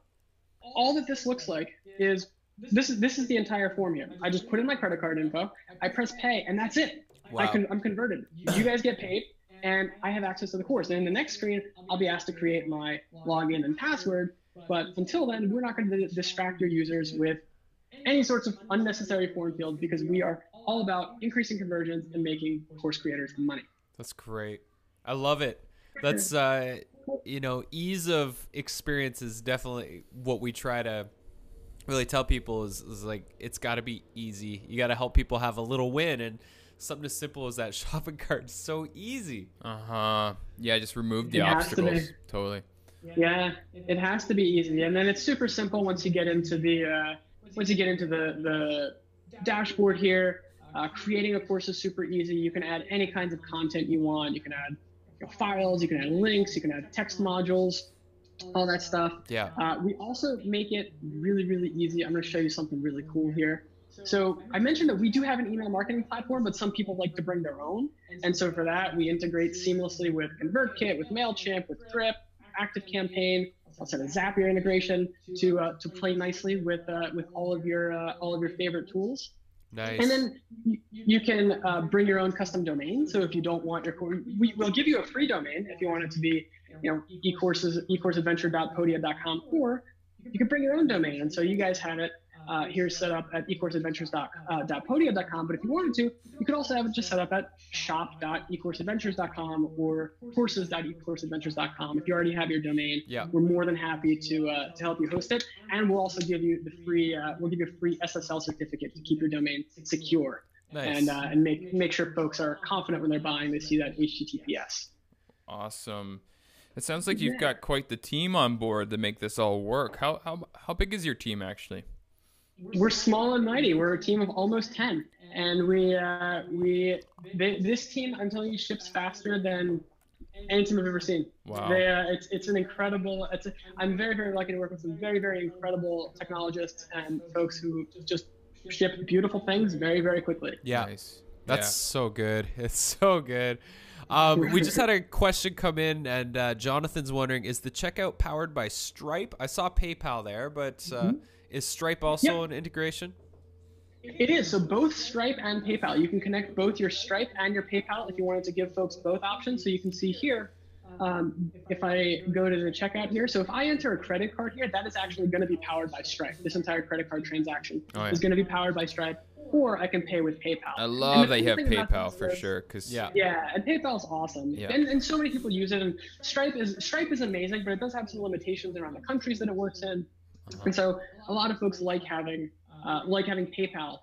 all that this looks like is this is this is the entire form here. I just put in my credit card info, I press pay, and that's it. I Wow. can I'm converted. You guys get paid, and I have access to the course. And in the next screen, I'll be asked to create my login and password. But until then, we're not going to distract your users with any sorts of unnecessary form fields because we are all about increasing conversions and making course creators money. That's great. I love it. That's uh you know, ease of experience is definitely what we try to really tell people is, is like it's got to be easy. You got to help people have a little win and something as simple as that shopping cart is so easy. Uh huh. Yeah, just remove the It has to obstacles. Totally. Yeah, it has to be easy, and then it's super simple once you get into the uh, once you get into the the dashboard here. Uh, creating a course is super easy. You can add any kinds of content you want. You can add you know, files, you can add links, you can add text modules, all that stuff. Yeah. Uh, we also make it really, really easy. I'm going to show you something really cool here. So I mentioned that we do have an email marketing platform, but some people like to bring their own. And so for that, we integrate seamlessly with ConvertKit, with MailChimp, with Drip, ActiveCampaign, also a Zapier integration to uh, to play nicely with uh, with all of your uh, all of your favorite tools. Nice. And then you, you can uh, bring your own custom domain. So if you don't want your course, we will give you a free domain if you want it to be, you know, ecourses ecourseadventure.podia.com, or you can bring your own domain. And so you guys have it uh, here set up at ecourseadventures.podia.com. But if you wanted to, you could also have it just set up at shop.ecourseadventures.com or courses.ecourseadventures.com. If you already have your domain, Yeah. we're more than happy to uh, to help you host it, and we'll also give you the free uh, we'll give you a free SSL certificate to keep your domain secure nice. and uh, and make make sure folks are confident when they're buying. They see that HTTPS. Awesome. It sounds like you've got quite the team on board to make this all work. How how how big is your team actually? We're small and mighty. We're a team of almost ten, and we uh, we they, this team I'm telling you ships faster than any team I've ever seen. Wow. They, uh, it's it's an incredible. It's a, I'm very very lucky to work with some very very incredible technologists and folks who just ship beautiful things very very quickly. Yeah. Nice. That's so good. It's so good. Um, we just had a question come in, and uh, Jonathan's wondering: Is the checkout powered by Stripe? I saw PayPal there, but uh, is Stripe also. Yep. an integration? It is. So both Stripe and PayPal. You can connect both your Stripe and your PayPal if you wanted to give folks both options. So you can see here, um, if I go to the checkout here, so if I enter a credit card here, that is actually going to be powered by Stripe. This entire credit card transaction Oh, yeah. is going to be powered by Stripe, or I can pay with PayPal. I love the that you have PayPal for is- sure. Cause Yeah. Yeah, and PayPal's awesome, Yeah. and, and so many people use it. And Stripe is Stripe is amazing, but it does have some limitations around the countries that it works in. And so a lot of folks like having uh, like having PayPal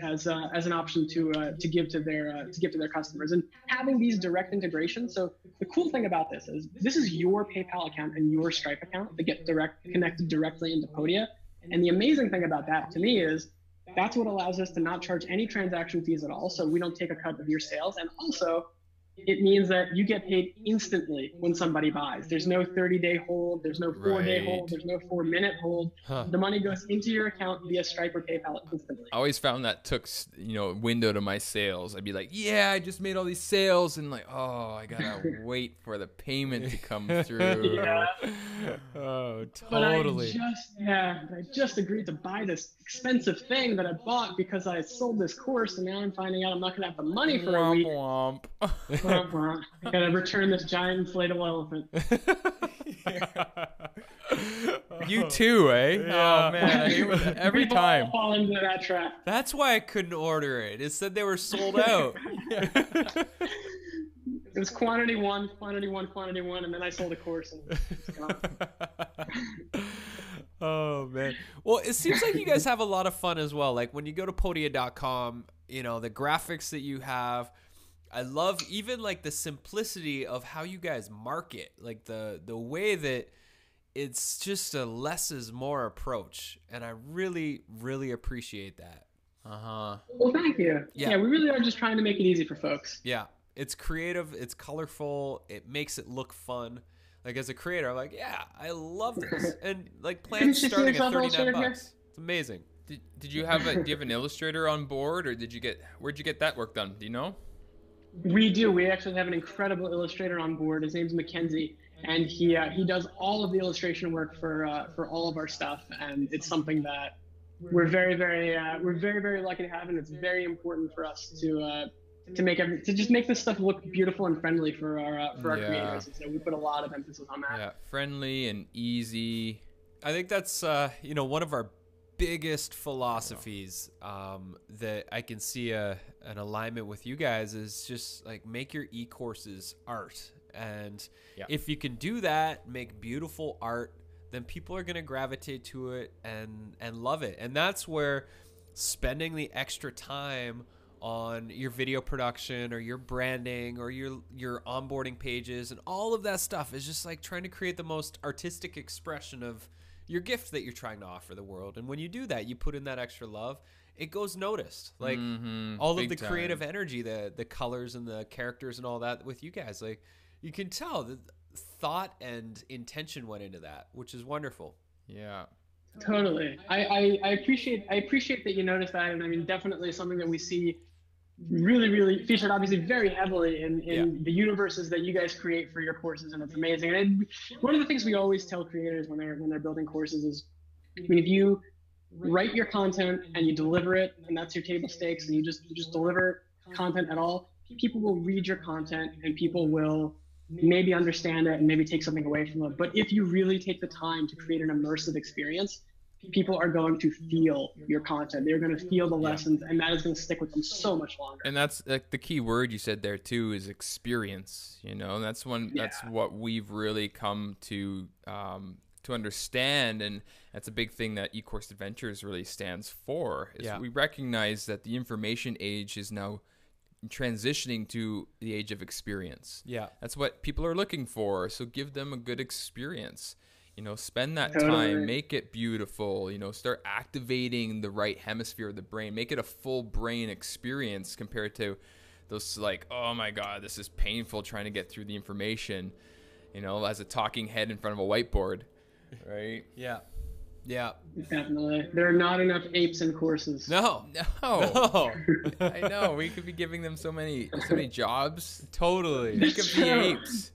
as uh, as an option to uh, to give to their uh, to give to their customers and having these direct integrations. So the cool thing about this is this is your PayPal account and your Stripe account that get direct connected directly into Podia. And the amazing thing about that to me is that's what allows us to not charge any transaction fees at all. So we don't take a cut of your sales. And also, it means that you get paid instantly when somebody buys. There's no 30 day hold, there's no four day hold, there's no four minute hold. Huh. The money goes into your account via Stripe or PayPal instantly. I always found that took you know window to my sales. I'd be like, yeah, I just made all these sales, and like, oh, I gotta wait for the payment to come through. Yeah. Oh, But totally. I just yeah, I just agreed to buy this expensive thing that I bought because I sold this course, and now I'm finding out I'm not gonna have the money for a week. Womp womp. Womp womp. I gotta return this giant inflatable elephant. you too, eh? Yeah. Oh man, every We've time. fall into that trap. That's why I couldn't order it. It said they were sold out. It was quantity one, quantity one, quantity one, and then I sold a course. And oh man. Well, it seems like you guys have a lot of fun as well. Like when you go to podia.com, you know, the graphics that you have, I love even like the simplicity of how you guys market, like the the way that it's just a less is more approach, and I really really appreciate that. Uh huh. well, thank you. Yeah. Yeah. we really are just trying to make it easy for folks. Yeah, it's creative, it's colorful, it makes it look fun. Like as a creator, I'm like, yeah, I love this, and like plans you see starting at yourself thirty nine bucks. It's amazing. Did, did you have a do you have an illustrator on board, or did you get where'd you get that work done? Do you know? We do. We actually have an incredible illustrator on board. His name's Mackenzie, and he uh, he does all of the illustration work for uh, for all of our stuff, and it's something that we're very very uh, we're very very lucky to have, and it's very important for us to. Uh, to make every, to just make this stuff look beautiful and friendly for our uh, for our Yeah. creators, and so we put a lot of emphasis on that. Yeah, friendly and easy. I think that's uh, you know one of our biggest philosophies um, that I can see a, an alignment with you guys is just like make your e-courses art, and Yeah. if you can do that, make beautiful art, then people are gonna gravitate to it and and love it, and that's where spending the extra time on your video production or your branding or your your onboarding pages and all of that stuff is just like trying to create the most artistic expression of your gift that you're trying to offer the world. And when you do that, you put in that extra love, it goes noticed. Like Mhm, all of the time. creative energy, the the colors and the characters and all that with you guys, like you can tell the thought and intention went into that, which is wonderful. Yeah. Totally. I, I, I appreciate I appreciate that you noticed that, and I mean definitely something that we see really really featured obviously very heavily in, in the universes that you guys create for your courses, and it's amazing. And one of the things we always tell creators when they're when they're building courses is, I mean, if you write your content and you deliver it, and that's your table stakes, and you just you just deliver content at all, people will read your content and people will maybe understand it and maybe take something away from it. But if you really take the time to create an immersive experience, people are going to feel your content. They're going to feel the lessons, and that is going to stick with them so much longer. And that's like the key word you said there too is experience. You know, and that's one. That's what we've really come to um, to understand, and that's a big thing that eCourse Adventures really stands for. Is Yeah. we recognize that the information age is now transitioning to the age of experience. Yeah. That's what people are looking for. So give them a good experience. You know, spend that Totally. time, make it beautiful, you know, start activating the right hemisphere of the brain, make it a full brain experience compared to those like, oh my god, this is painful trying to get through the information, you know, as a talking head in front of a whiteboard, right? Yeah. Yeah. Definitely. There are not enough apes in courses. No. No, No. I know we could be giving them so many so many jobs. totally. Think of the True. apes.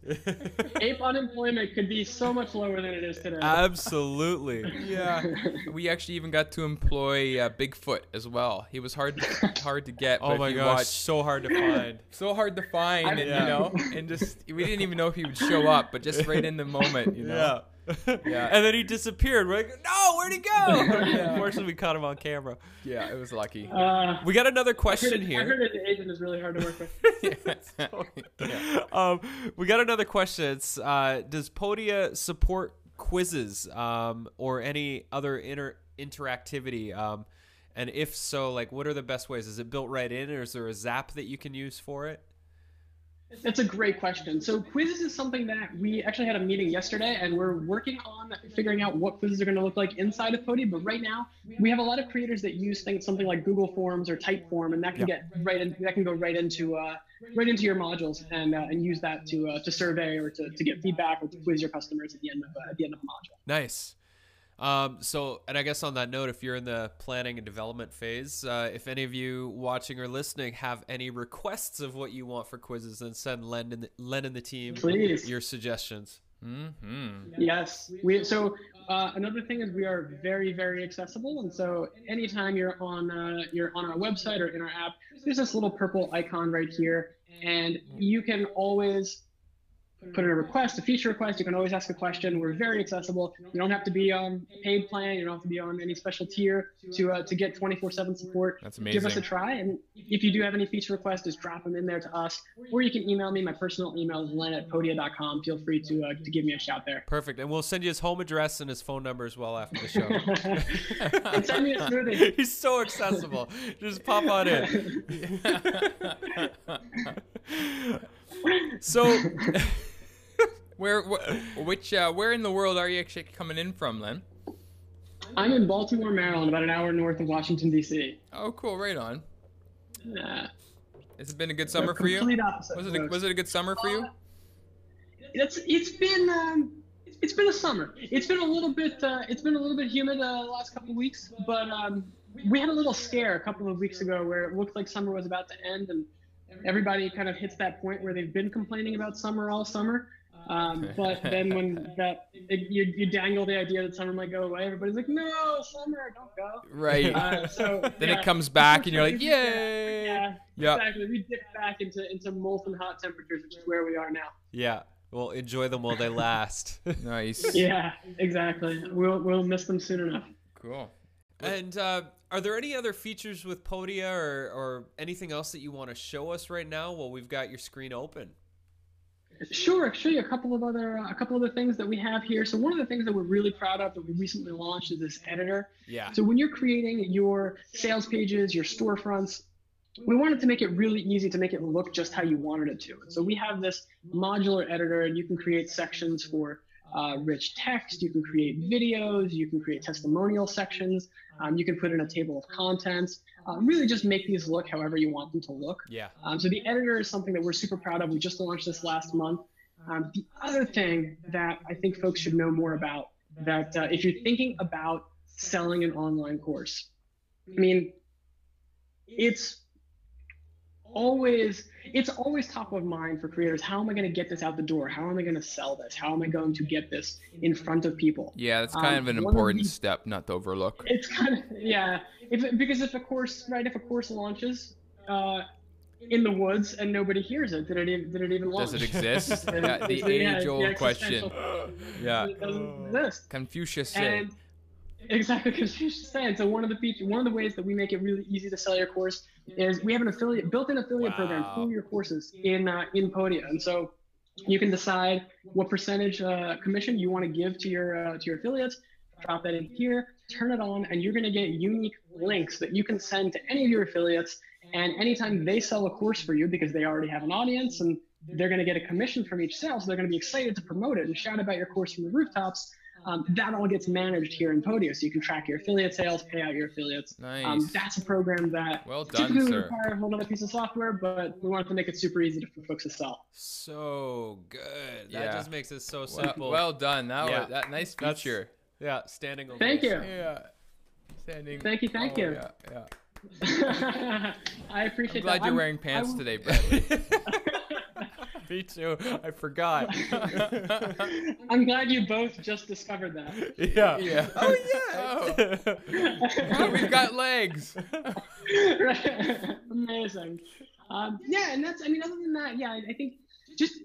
Ape unemployment could be so much lower than it is today. Absolutely. Yeah, we actually even got to employ uh, Bigfoot as well. He was hard hard to get. Oh my gosh, watch- so hard to find. so hard to find, and, Yeah. you know, and just we didn't even know if he would show up, but just right in the moment, you know. Yeah. Yeah. And then he disappeared. We're like, no, where'd he go? Unfortunately, we caught him on camera. Yeah, it was lucky. Uh, We got another I heard, question it, I here. heard it, the agent is really hard to work with. yeah. um, we got another question. It's uh, does Podia support quizzes um, or any other inter- interactivity? Um, and if so, like, what are the best ways? Is it built right in, or is there a Zap that you can use for it? That's a great question. So quizzes is something that we actually had a meeting yesterday, and we're working on figuring out what quizzes are going to look like inside of Podia. But right now, we have a lot of creators that use things something like Google Forms or Typeform, and that can get right in. That can go right into uh, right into your modules and uh, and use that to uh, to survey or to, to get feedback or to quiz your customers at the end of uh, at the end of a module. Nice. Um, so, and I guess on that note, if you're in the planning and development phase, uh, if any of you watching or listening have any requests of what you want for quizzes, then send Len and the, Len and the team Please. your suggestions. Mm-hmm. Yes. We so uh, another thing is we are very very accessible, and so anytime you're on uh, you're on our website or in our app, there's this little purple icon right here, and you can always put in a request, a feature request. You can always ask a question. We're very accessible. You don't have to be on a paid plan. You don't have to be on any special tier to uh, to get 24/7 support. That's amazing. Give us a try, and if you do have any feature requests, just drop them in there to us, or you can email me. My personal email is len at podia.com. Feel free to uh, to give me a shout there. Perfect. And we'll send you his home address and his phone number as well after the show. and send me a smoothie. He's so accessible. Just pop on in. so, Where, wh- which, uh, where in the world are you actually coming in from, Len? I'm in Baltimore, Maryland, about an hour north of Washington D.C. Oh, cool. Right on. Uh, Has it been a good summer for you? opposite Was it a, was it a good summer for you? It's it's been um, it's been a summer. It's been a little bit uh, it's been a little bit humid uh, the last couple of weeks, but um, we had a little scare a couple of weeks ago where it looked like summer was about to end, and everybody kind of hits that point where they've been complaining about summer all summer. Um, but then when that it, you, you dangle the idea that summer might go away, everybody's like, "No, summer, don't go." Right. Uh, so then yeah. it comes back and you're like, Yeah, yay! Yeah, Yeah. exactly. We dip back into into molten hot temperatures, which is where we are now. yeah, we'll enjoy them while they last. Nice. Yeah, exactly. We'll we'll miss them soon enough. Cool. and uh, are there any other features with Podia or, or anything else that you want to show us right now while we've got your screen open? Sure, I'll show you a couple of other uh, a couple of the things that we have here. So one of the things that we're really proud of that we recently launched is this editor. Yeah. So when you're creating your sales pages, your storefronts, we wanted to make it really easy to make it look just how you wanted it to. So we have this modular editor, and you can create sections for uh, rich text. You can create videos. You can create testimonial sections. Um, you can put in a table of contents. Uh, really, just make these look however you want them to look. Yeah. Um, so the editor is something that we're super proud of. We just launched this last month. Um, the other thing that I think folks should know more about that uh, if you're thinking about selling an online course, I mean, it's always it's always top of mind for creators. How am I going to get this out the door? How am I going to sell this? How am I going to get this in front of people? Yeah, that's kind Um, of an one of important the- step not to overlook. It's kind of yeah. If because if a course right, if a course launches uh, in the woods and nobody hears it, did it even, did it even launch? Does it exist? Yeah, the yeah, age-old question. Yeah. It doesn't exist. Confucius said. And exactly, you're saying. So one of the feature, one of the ways that we make it really easy to sell your course is we have an affiliate, built-in affiliate program for your courses in uh, in Podia, and so you can decide what percentage uh, commission you want to give to your uh, to your affiliates. Drop that in here, turn it on, and you're going to get unique links that you can send to any of your affiliates. And anytime they sell a course for you, because they already have an audience and they're going to get a commission from each sale, so they're going to be excited to promote it and shout about your course from the rooftops. Um, that all gets managed here in Podia, so you can track your affiliate sales, pay out your affiliates. Nice. Um, that's a program that Well done, typically would sir. require a whole other piece of software, but we wanted to make it super easy for folks to sell. So good. That Yeah. just makes it so simple. well done. That Yeah. was that nice That's- feature. yeah, standing ovation. Thank you. Yeah. Standing. Thank you, thank oh, you. Yeah, yeah. I appreciate I'm glad that. you're I'm- wearing pants I'm- today, Bradley. Me too. I forgot. I'm glad you both just discovered that. yeah. yeah. Oh yeah. Oh, we've got legs. Amazing. Um, yeah, and that's. I mean, other than that, yeah, I, I think just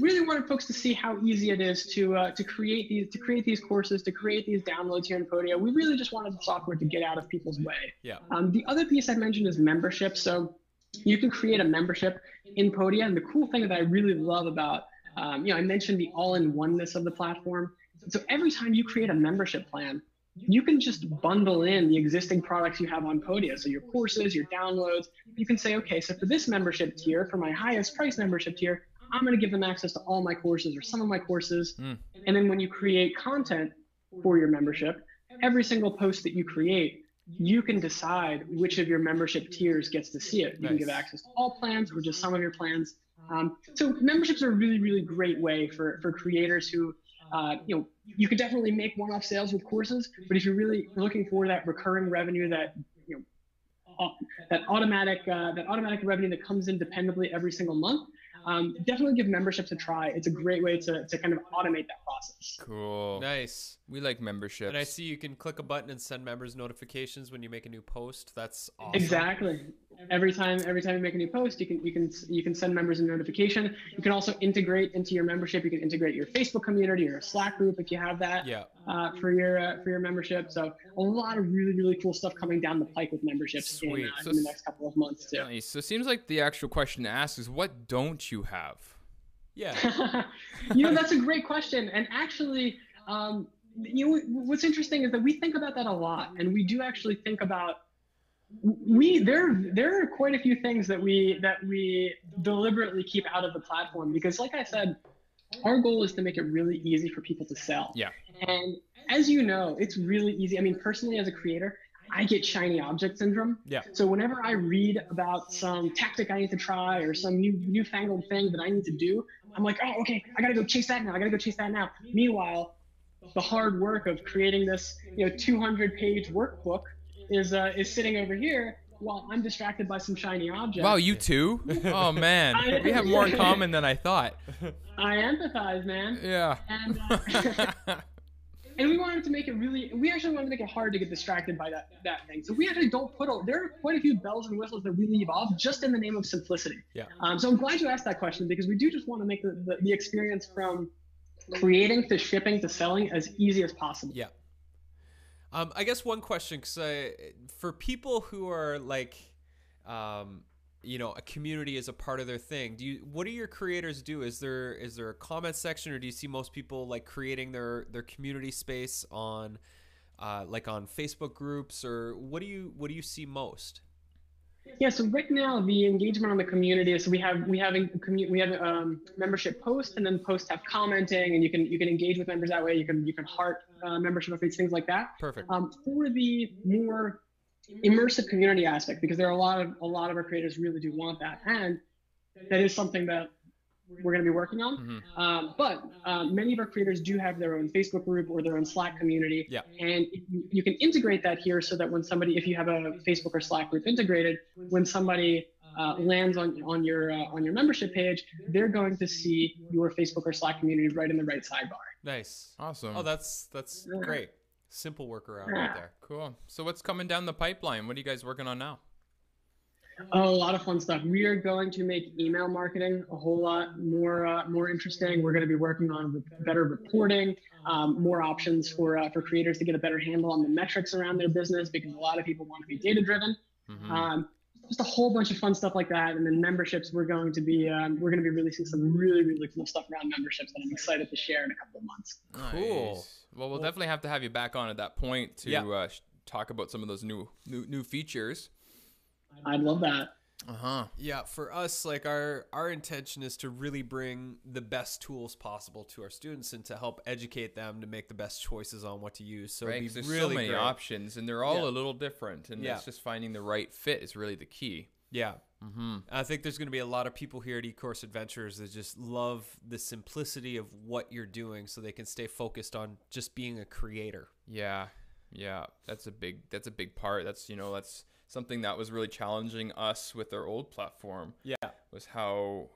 really wanted folks to see how easy it is to uh, to create these to create these courses, to create these downloads here in Podia. We really just wanted the software to get out of people's way. yeah. Um, the other piece I mentioned is membership. So you can create a membership in Podia, and the cool thing that I really love about, um, you know, I mentioned the all-in-oneness of the platform. So every time you create a membership plan, you can just bundle in the existing products you have on Podia. So your courses, your downloads. You can say, okay, so for this membership tier, for my highest price membership tier, I'm going to give them access to all my courses or some of my courses. Mm. And then when you create content for your membership, every single post that you create, you can decide which of your membership tiers gets to see it. You can give access to all plans or just some of your plans. Um, so memberships are a really, really great way for, for creators who, uh, you know, you could definitely make one-off sales with courses, but if you're really looking for that recurring revenue, that you know, au- that automatic uh, that automatic revenue that comes in dependably every single month, um, definitely give memberships a try. It's a great way to, to kind of automate that process. Cool. Nice. We like memberships. And I see you can click a button and send members notifications when you make a new post. That's awesome. Exactly. Every time, every time you make a new post, you can you can you can send members a notification. You can also integrate into your membership. You can integrate your Facebook community or Slack group if you have that Yeah. uh, for your uh, for your membership. So a lot of really really cool stuff coming down the pike with memberships in, uh, So in the next couple of months too. Nice. So it seems like the actual question to ask is what don't you have? Yeah. you know, that's a great question. And actually, um, you know, what's interesting is that we think about that a lot, and we do actually think about we there there are quite a few things that we that we deliberately keep out of the platform because, like I said, our goal is to make it really easy for people to sell. Yeah. And as you know, it's really easy. I mean, personally, as a creator, I get shiny object syndrome. Yeah. So whenever I read about some tactic I need to try or some new newfangled thing that I need to do, I'm like, oh, okay, I gotta go chase that now. I gotta go chase that now. Meanwhile, the hard work of creating this, you know, 200-page workbook is uh, is sitting over here while I'm distracted by some shiny object. Wow, you too? Oh man, I- we have more in common than I thought. I empathize, man. Yeah. And uh, and we wanted to make it really. We actually wanted to make it hard to get distracted by that that thing. So we actually don't put. A, there are quite a few bells and whistles that we leave off just in the name of simplicity. Yeah. Um, so I'm glad you asked that question because we do just want to make the, the, the experience from creating to shipping to selling as easy as possible. Yeah. Um, I guess one question, because for people who are like, um, you know, a community is a part of their thing. Do you? What do your creators do? Is there is there a comment section, or do you see most people like creating their their community space on, uh, like on Facebook groups, or what do you what do you see most? Yeah, so right now the engagement on the community is so we have we have a commu- we have a um, membership post and then posts have commenting and you can you can engage with members that way. You can you can heart uh, membership updates things like that. Perfect. Um, for the more immersive community aspect, because there are a lot of a lot of our creators really do want that, and that is something that we're going to be working on. Mhm. Um, but um, many of our creators do have their own Facebook group or their own Slack community. Yeah. And you, you can integrate that here so that when somebody, if you have a Facebook or Slack group integrated, when somebody uh, lands on on your uh, on your membership page, they're going to see your Facebook or Slack community right in the right sidebar. Nice. Awesome. Oh, that's that's Yeah. great. Simple workaround Yeah. right there. cool. So what's coming down the pipeline? What are you guys working on now? Oh, a lot of fun stuff. We are going to make email marketing a whole lot more uh, more interesting. We're going to be working on re- better reporting, um, more options for uh, for creators to get a better handle on the metrics around their business because a lot of people want to be data driven. Mhm. Um, just a whole bunch of fun stuff like that. And then memberships, we're going to be um, we're going to be releasing some really really cool stuff around memberships that I'm excited to share in a couple of months. Cool. Well, we'll definitely have to have you back on at that point to Yeah. uh, talk about some of those new new new features. I'd love that. Uh huh. Yeah, for us, like our our intention is to really bring the best tools possible to our students and to help educate them to make the best choices on what to use. So Right. it'd 'cause be there's really so many great. options, and they're all Yeah. a little different, and Yeah. it's just finding the right fit is really the key. Yeah. Mm-hmm. I think there's going to be a lot of people here at eCourse Adventures that just love the simplicity of what you're doing so they can stay focused on just being a creator. Yeah, yeah, that's a big that's a big part. That's you know that's something that was really challenging us with our old platform Yeah. was how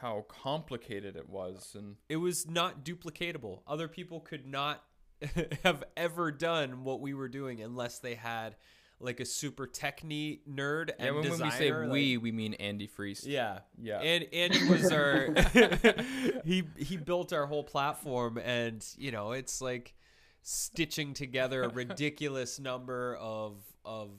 how complicated it was, and It was not duplicatable. Other people could not have ever done what we were doing unless they had like a super techie nerd and yeah, when, when we say like- we, we mean Andy Freeze. Yeah, Yeah. And Andy was our he he built our whole platform, and you know it's like stitching together a ridiculous number of of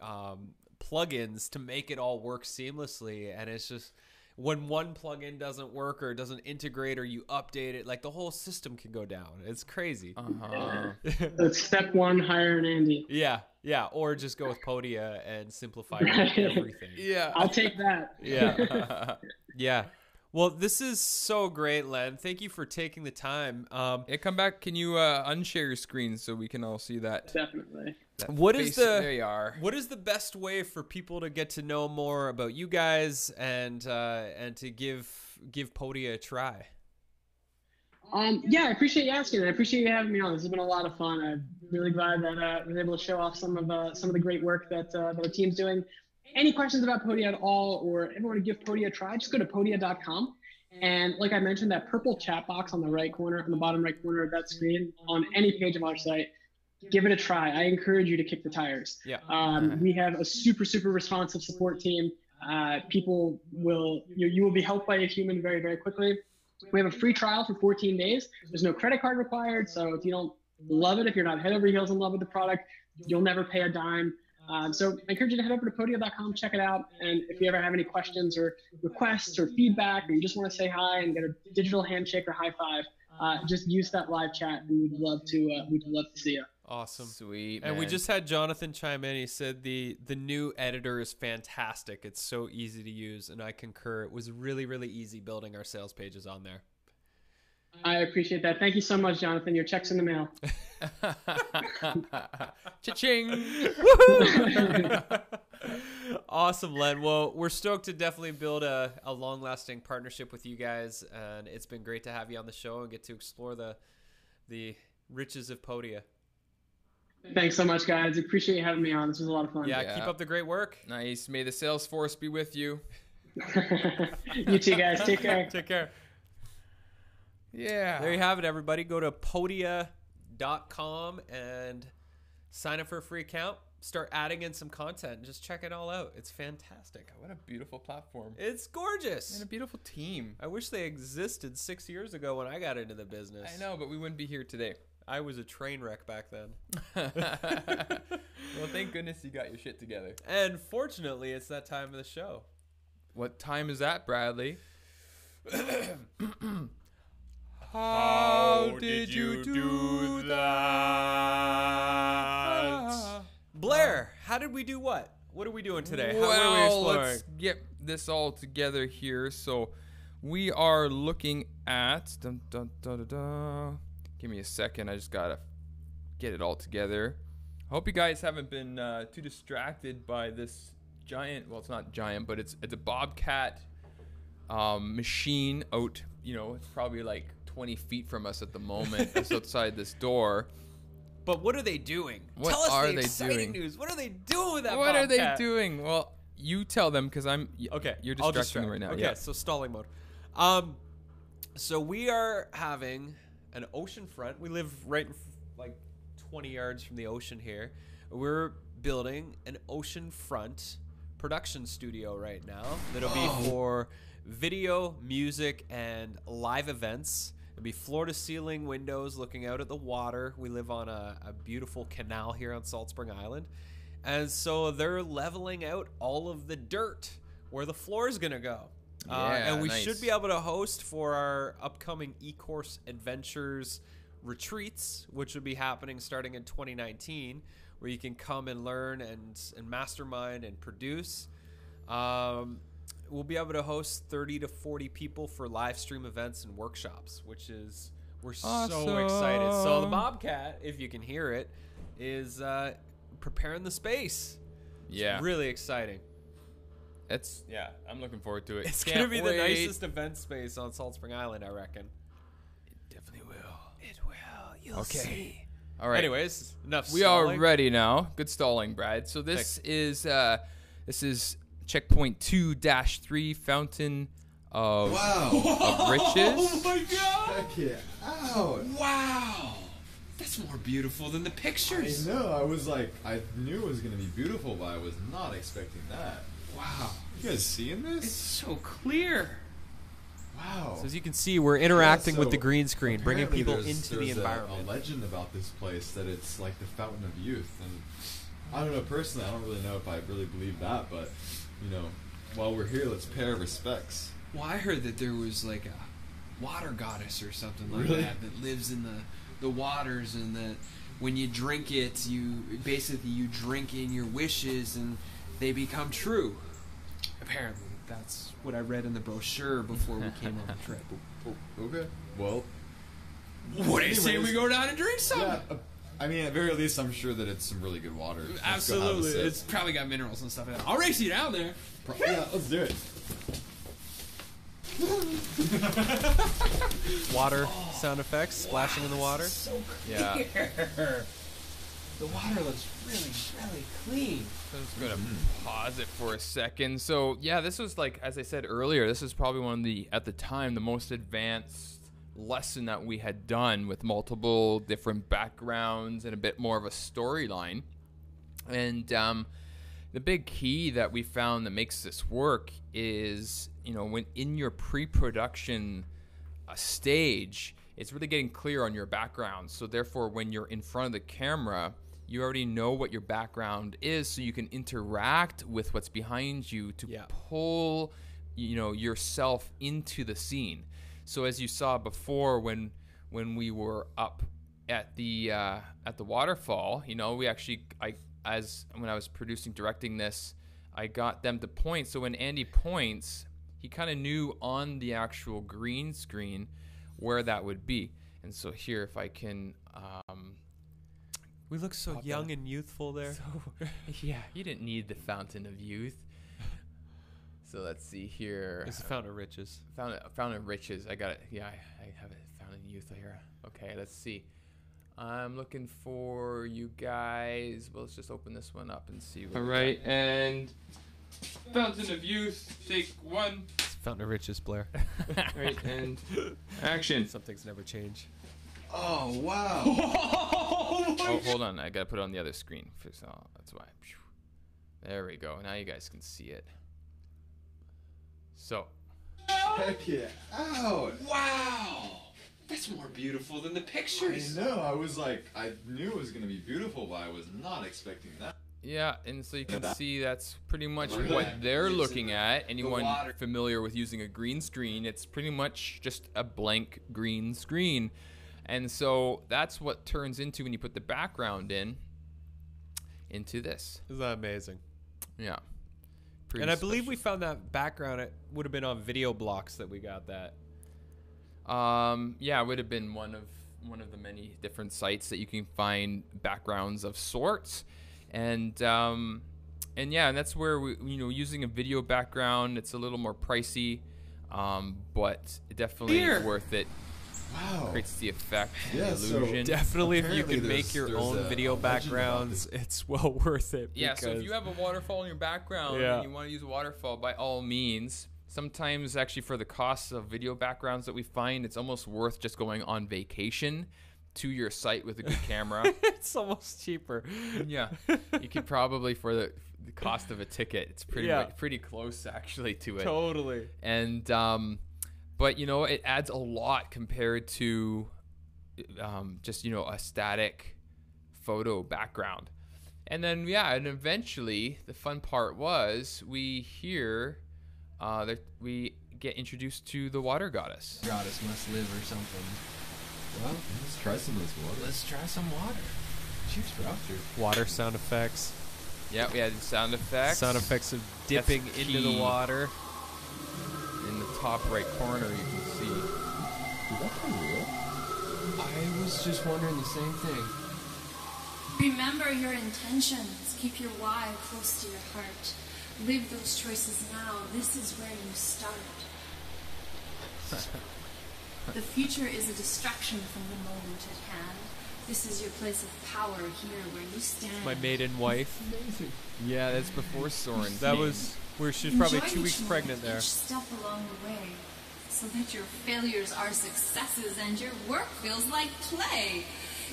um, plugins to make it all work seamlessly, and it's just. When one plugin doesn't work or doesn't integrate or you update it, like the whole system can go down. It's crazy. Uh-huh. So it's step one, hire an Andy. Yeah, yeah. Or just go with Podia and simplify everything. yeah. I'll take that. Yeah. Yeah. Well, this is so great, Len. Thank you for taking the time. Um, yeah, come back. Can you uh, unshare your screen so we can all see that? Definitely. that What is the- There you are. what is the best way for people to get to know more about you guys and uh, and to give give Podia a try? Um, yeah, I appreciate you asking. I appreciate you having me on. This has been a lot of fun. I'm really glad that uh, I was able to show off some of uh, some of the great work that, uh, that our team's doing. Any questions about Podia at all, or if you want to give Podia a try, just go to podia.com. And like I mentioned, that purple chat box on the right corner, on the bottom right corner of that screen, on any page of our site, give it a try. I encourage you to kick the tires. Yeah. Um, we have a super, super responsive support team. Uh, people will, you, you will be helped by a human very, very quickly. We have a free trial for 14 days. There's no credit card required. So if you don't love it, if you're not head over heels in love with the product, you'll never pay a dime. Um, so I encourage you to head over to podia.com, check it out. And if you ever have any questions or requests or feedback, or you just want to say hi and get a digital handshake or high five, uh, just use that live chat, and we'd love to. Uh, we'd love to see you. Awesome. Sweet. And we just had Jonathan chime in. He said the the new editor is fantastic. It's so easy to use, and I concur. It was really really easy building our sales pages on there. I appreciate that. Thank you so much, Jonathan. Your check's in the mail. Cha-ching. awesome, Len. Well, we're stoked to definitely build a, a long lasting partnership with you guys, and it's been great to have you on the show and get to explore the the riches of Podia. Thanks so much, guys. Appreciate you having me on. This was a lot of fun. Yeah, Yeah. keep up the great work. Nice. May the sales force be with you. you too, guys. Take care. Take care. Yeah. There you have it, everybody. Go to podia.com and sign up for a free account. Start adding in some content and just check it all out. It's fantastic. What a beautiful platform. It's gorgeous. And a beautiful team. I wish they existed six years ago when I got into the business. I know, but we wouldn't be here today. I was a train wreck back then. well, thank goodness you got your shit together. And fortunately, it's that time of the show. What time is that, Bradley? How did you do that? Blair, how did we do what? What are we doing today? How, well, what are we exploring? let's get this all together here. So, we are looking at. Dun, dun, dun, dun, dun. Give me a second. I just gotta get it all together. I hope you guys haven't been uh, too distracted by this giant. Well, it's not giant, but it's it's a bobcat um, machine out. You know, it's probably like 20 feet from us at the moment. it's outside this door. But what are they doing? What Tell us are the they exciting doing? news. What are they doing with that? What are they bobcat? doing? Well, you tell them because I'm. y- Okay, you're I'll distracting distract. me right now. Okay, Yeah. so stalling mode. Um, so we are having an ocean front. We live right in f- like 20 yards from the ocean here. We're building an ocean front production studio right now that'll be for video, music, and live events. It'll be floor to ceiling windows looking out at the water. We live on a, a beautiful canal here on Salt Spring Island. And so they're leveling out all of the dirt where the floor is going to go. uh, and we nice. should be able to host for our upcoming e-course adventures retreats, which will be happening starting in 2019, where you can come and learn and, and mastermind and produce. Um, we'll be able to host 30 to 40 people for live stream events and workshops, which is we're so excited. So the Bobcat, if you can hear it, is uh, preparing the space. It's Yeah. really exciting. It's yeah. I'm looking forward to it. It's Can't gonna be the nicest event space on Salt Spring Island, I reckon. It definitely will. It will. You'll Okay. see. All right. Anyways, enough. we are ready now. Good stalling, Brad. So this is uh, this is checkpoint two dash three fountain of Wow. of oh riches. Oh my god! Heck yeah. Ow. Wow, that's more beautiful than the pictures I know. I was like, I knew it was gonna be beautiful, but I was not expecting that. Wow, You guys seeing this it's so clear. Wow. So as you can see, we're interacting Yeah, with the green screen, bringing people there's- into the there's a- environment. A, legend about this place that it's like the fountain of youth, and I don't know personally. I don't really know if I really believe that, but you know, while we're here, let's pay our respects. Well, I heard that there was like a water goddess or something like Really? that that lives in the the waters, and that when you drink it, you basically you drink in your wishes, and they become true. Apparently, that's what I read in the brochure before we came on the trip. Okay. Well, What do you say we go down and drink some? yeah. uh, I mean, at very least, I'm sure that it's some really good water. Let's go Absolutely, sip. it's probably got minerals and stuff in it. I'll race you down there. Pro- yeah, let's do it. Water oh. sound effects, splashing in the water. So Yeah. clear. The water looks really, really clean. I'm just gonna pause it for a second. So yeah, this was like as I said earlier, this is probably one of the at the time the most advanced lesson that we had done with multiple different backgrounds and a bit more of a storyline. And um, the big key that we found that makes this work is you know when in your pre-production uh, stage it's really getting clear on your background so therefore when you're in front of the camera you already know what your background is so you can interact with what's behind you to Yeah. pull you know yourself into the scene so as you saw before when when we were up at the uh, at the waterfall you know we actually i as when i was producing directing this i got them to point so when andy points he kind of knew on the actual green screen where that would be. And so here if i can um, We look so young and youthful there. So, yeah you didn't need the fountain of youth so let's see here It's a fountain of riches. Fountain, fountain of riches. I got it. Yeah, I, I have it. Fountain of youth here. Okay, let's see. I'm looking for you guys. Well, let's just open this one up and see. What All we and Fountain of Youth, take one. It's fountain of riches, Blair. All right, and action. Some things never change. Oh wow. oh, hold on. I gotta put it on the other screen. Fix- Oh, that's why. There we go. Now you guys can see it. So, Heck yeah. Ow. Wow, that's more beautiful than the pictures. I know. I was like, I knew it was gonna be beautiful, but I was not expecting that. yeah, and so you can see that's pretty much what they're looking at. Anyone familiar with using a green screen, it's pretty much just a blank green screen. And so that's what turns into when you put the background in into this. Isn't that amazing? Yeah. Pretty and I believe special. we found that background. It would have been on Videoblocks that we got that. Um, yeah, it would have been one of one of the many different sites that you can find backgrounds of sorts, and um, and yeah, and that's where we you know using a video background, it's a little more pricey, um, but definitely Here. worth it. Wow. Creates the effect, Yeah, the so- illusion. Definitely, if you can make your own video a legend about backgrounds, it's well worth it. Yeah, so if you have a waterfall in your background Yeah. and you want to use a waterfall, by all means. Sometimes, actually, for the costs of video backgrounds that we find, it's almost worth just going on vacation to your site with a good camera. it's almost cheaper. yeah, you could probably for the, the cost of a ticket, it's pretty Yeah. pretty close actually to it. Totally. And um, but you know, it adds a lot compared to um, just you know a static photo background. And then yeah, and eventually the fun part was we hear uh, that we get introduced to the water goddess. Goddess must live or something. Well, Let's try some of this water. let's try some water. Cheers, bro. Water sound effects. Yeah, we had sound effects. Sound effects of dipping into the water. In the top right corner. You can see. Is that for real? I was just wondering the same thing. Remember your intentions. Keep your why close to your heart. Live those choices now. This is where you start. the future is a distraction from the moment at hand. This is your place of power here where you stand. My maiden wife. Yeah, that's before Soren. That was where she was probably Enjoy two weeks pregnant there. Each step along the way, so that your failures are successes and your work feels like play.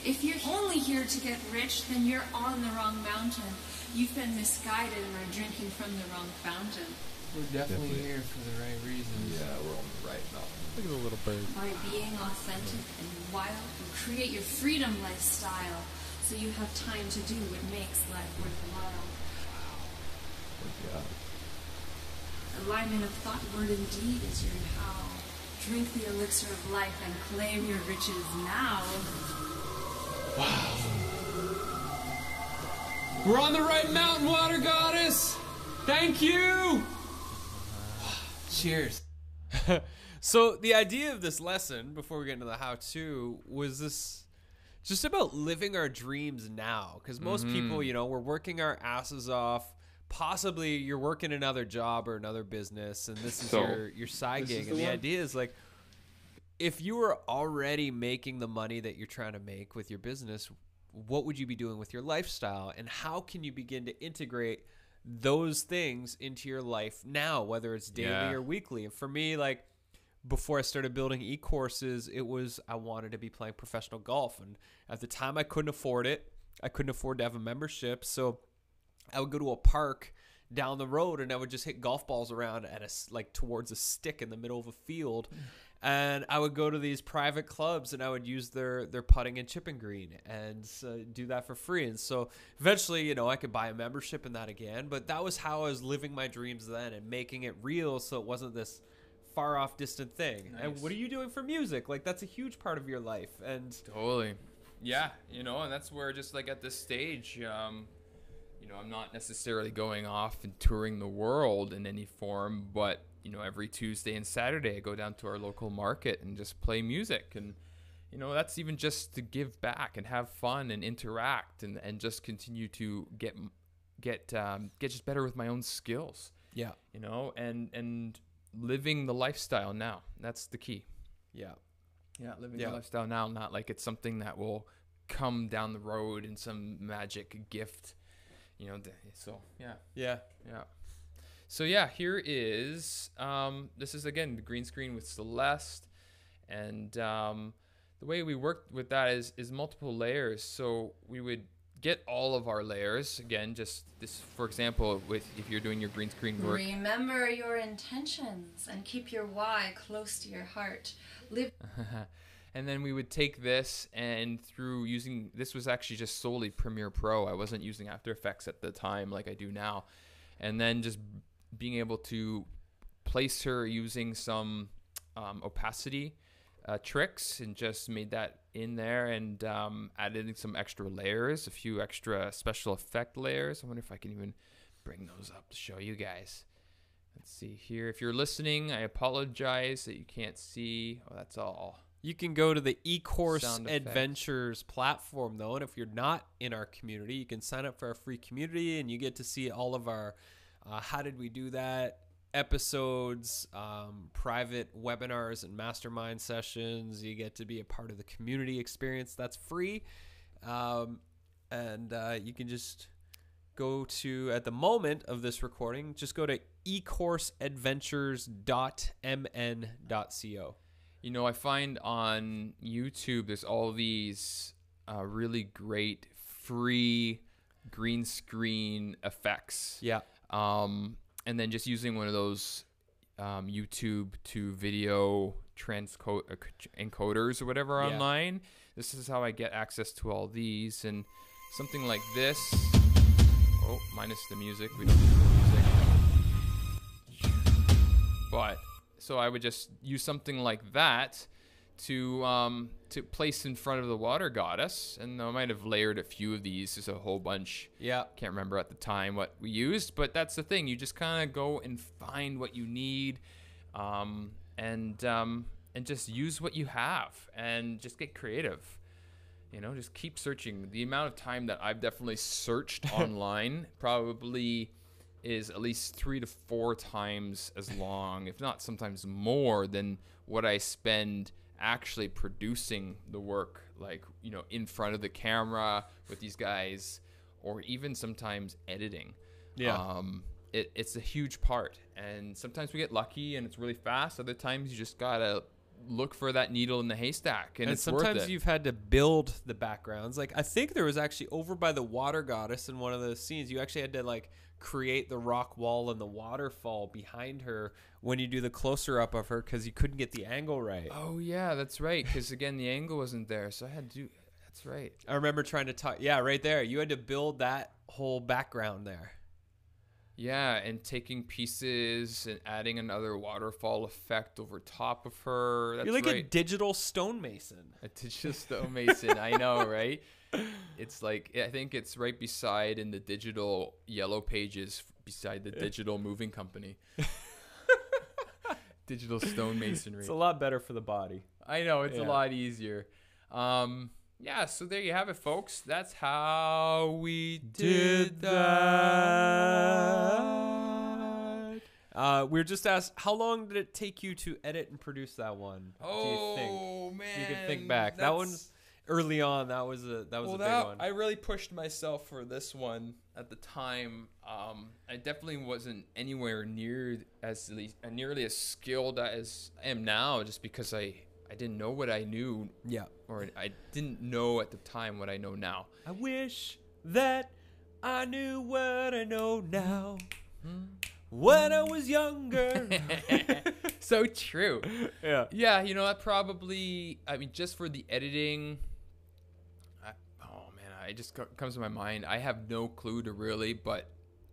If you're only here to get rich, then you're on the wrong mountain. You've been misguided and are drinking from the wrong fountain. We're definitely, here for the right reasons. Yeah, we're on the right mountain. Look at the little bird. By being authentic and wild, you create your freedom lifestyle, so you have time to do what makes life worthwhile. Alignment of thought, word, and deed is your how. Drink the elixir of life and claim your riches now. We're on the right mountain, water goddess! Thank you! Cheers. So the idea of this lesson, before we get into the how-to, was this just about living our dreams now. Because most people, mm-hmm. you know, we're working our asses off. Possibly you're working another job or another business, and this is So, your your side gig. And the idea is like, if you were already making the money that you're trying to make with your business, what would you be doing with your lifestyle, and how can you begin to integrate those things into your life now, whether it's daily Yeah. or weekly? And for me, like before I started building e-courses, it was I wanted to be playing professional golf, and at the time I couldn't afford it. I couldn't afford to have a membership, so I would go to a park down the road and I would just hit golf balls around at a like towards a stick in the middle of a field. And I would go to these private clubs and I would use their their putting and chipping green and uh, do that for free. And so eventually, you know, I could buy a membership in that again. But that was how I was living my dreams then and making it real, so it wasn't this far off distant thing. And what are you doing for music? Like that's a huge part of your life. And Totally. Yeah, you know, and that's where just like at this stage, um, know, I'm not necessarily going off and touring the world in any form, but you know, every Tuesday and Saturday I go down to our local market and just play music and you know, that's even just to give back and have fun and interact and, and just continue to get get um, get just better with my own skills, yeah, you know, and and living the lifestyle now. That's the key. yeah. Yeah, living Yeah. the lifestyle now, not like it's something that will come down the road in some magic gift, you know. So yeah, Yeah. yeah. So yeah, here is um, this is again the green screen with Celeste, and um, the way we worked with that is is multiple layers. So we would get all of our layers again. Just this, for example, with if you're doing your green screen work, Remember your intentions and keep your why close to your heart. Live and then we would take this and through using this was actually just solely Premiere Pro. I wasn't using After Effects at the time like I do now. And then just being able to place her using some um, opacity uh, tricks and just made that in there and um, added some extra layers, a few extra special effect layers. I wonder if I can even bring those up to show you guys. Let's see here. If you're listening, I apologize that you can't see. Oh, that's all. You can go to the eCourse. Adventures platform though, and if you're not in our community, you can sign up for our free community, and you get to see all of our uh, "How did we do that?" episodes, um, private webinars and mastermind sessions. You get to be a part of the community experience. That's free, um, and uh, you can just go to at the moment of this recording. Just go to ecourseadventures.mn.co. You know, I find on YouTube there's all these uh, really great free green screen effects. Yeah. Um, and then just using one of those um, YouTube to video transcode uh, encoders or whatever Yeah. online. This is how I get access to all these and something like this. Oh, minus the music. We don't need the music. But so I would just use something like that to um, to place in front of the water goddess, and I might have layered a few of these. There's a whole bunch. Yeah. Can't remember at the time what we used, but that's the thing. You just kind of go and find what you need, um, and um, and just use what you have, and just get creative. You know, just keep searching. The amount of time that I've definitely searched online probably is at least three to four times as long, if not sometimes more, than what I spend actually producing the work, like, you know, in front of the camera with these guys, or even sometimes editing. Yeah. Um, it, it's a huge part. And sometimes we get lucky and it's really fast. Other times you just gotta look for that needle in the haystack. And, And, sometimes you've had to build the backgrounds. Like I think there was actually over by the water goddess in one of those scenes, you actually had to like create the rock wall and the waterfall behind her when you do the closer up of her because you couldn't get the angle right. Oh yeah, that's right. Because again, the angle wasn't there, so I had to. do That's right. I remember trying to talk. Yeah, right there. You had to build that whole background there. Yeah, and taking pieces and adding another waterfall effect over top of her. That's You're like a digital stonemason. a digital stonemason. I know, right? It's like I think it's right beside in the digital yellow pages beside the digital moving company. digital stonemasonry. It's a lot better for the body. I know it's Yeah. a lot easier. Um, yeah, so there you have it, folks. That's how we did, that. Uh, we were just asked, how long did it take you to edit and produce that one? Oh do you think? man, You can think back. That one's early on. That was a that was well, a big that, one. I really pushed myself for this one at the time. Um, I definitely wasn't anywhere near as nearly as skilled as I am now, just because I I didn't know what I knew, yeah. or I didn't know at the time what I know now. I wish that I knew what I know now. When I was younger. so true. yeah. Yeah, you know, I probably, I mean, just for the editing, it just co- comes to my mind. I have no clue to really, but